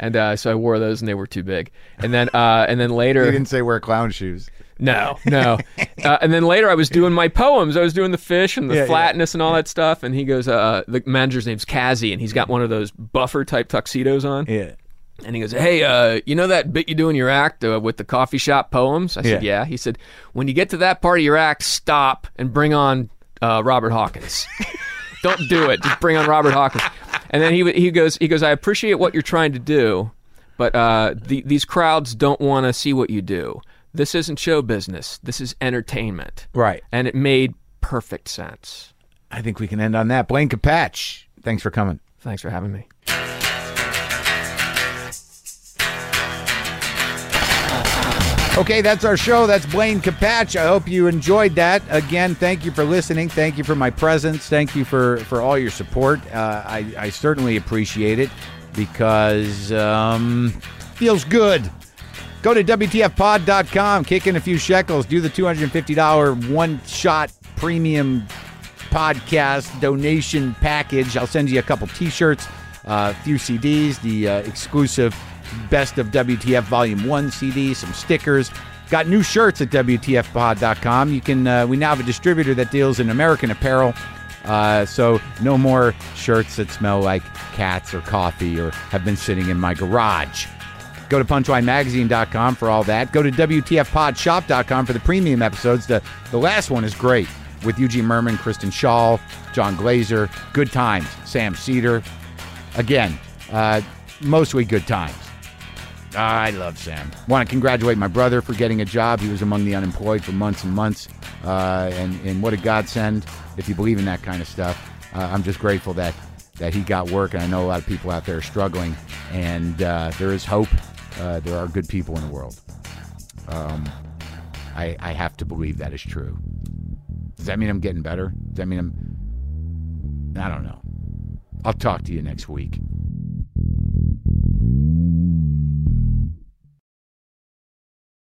And uh, so I wore those, and they were too big. And then, uh, and then later, you didn't say wear clown shoes. no, no. uh, and then later, I was doing my poems. I was doing the fish and the Yeah, yeah. flatness and all that stuff. And he goes, uh, the manager's name's Kazi, and he's got one of those buffer type tuxedos on. Yeah. And he goes, "Hey, uh, you know that bit you do in your act uh, with the coffee shop poems?" I said, Yeah. "Yeah." He said, "When you get to that part of your act, stop and bring on uh, Robert Hawkins. Don't do it. Just bring on Robert Hawkins." And then he he goes he goes, "I appreciate what you're trying to do, but uh, the, these crowds don't want to see what you do. This isn't show business. This is entertainment." Right. And it made perfect sense. I think we can end on that. Blaine Capatch, thanks for coming. Thanks for having me. Okay, that's our show. That's Blaine Capatch. I hope you enjoyed that. Again, thank you for listening. Thank you for my presence. Thank you for, for all your support. Uh, I, I certainly appreciate it because um, feels good. Go to WTFpod.com, kick in a few shekels, do the $250 one shot premium podcast donation package. I'll send you a couple t shirts, a few CDs, the uh, exclusive Best of WTF Volume 1 CD, some stickers. Got new shirts at WTFpod.com. You can, uh, we now have a distributor that deals in American apparel. Uh, so no more shirts that smell like cats or coffee or have been sitting in my garage. Go to punchlinemagazine.com for all that. Go to WTFpodshop.com for the premium episodes. The, the last one is great with Eugene Mirman, Kristen Schaal, Jon Glaser. Good times. Sam Seder. Again, uh, mostly good times. I love Sam. Want to congratulate my brother for getting a job. He was among the unemployed for months and months. Uh, and, and what a godsend if you believe in that kind of stuff. Uh, I'm just grateful that, that he got work. And I know a lot of people out there are struggling. And uh, there is hope. Uh, there are good people in the world. Um, I, I have to believe that is true. Does that mean I'm getting better? Does that mean I'm. I don't know. I'll talk to you next week.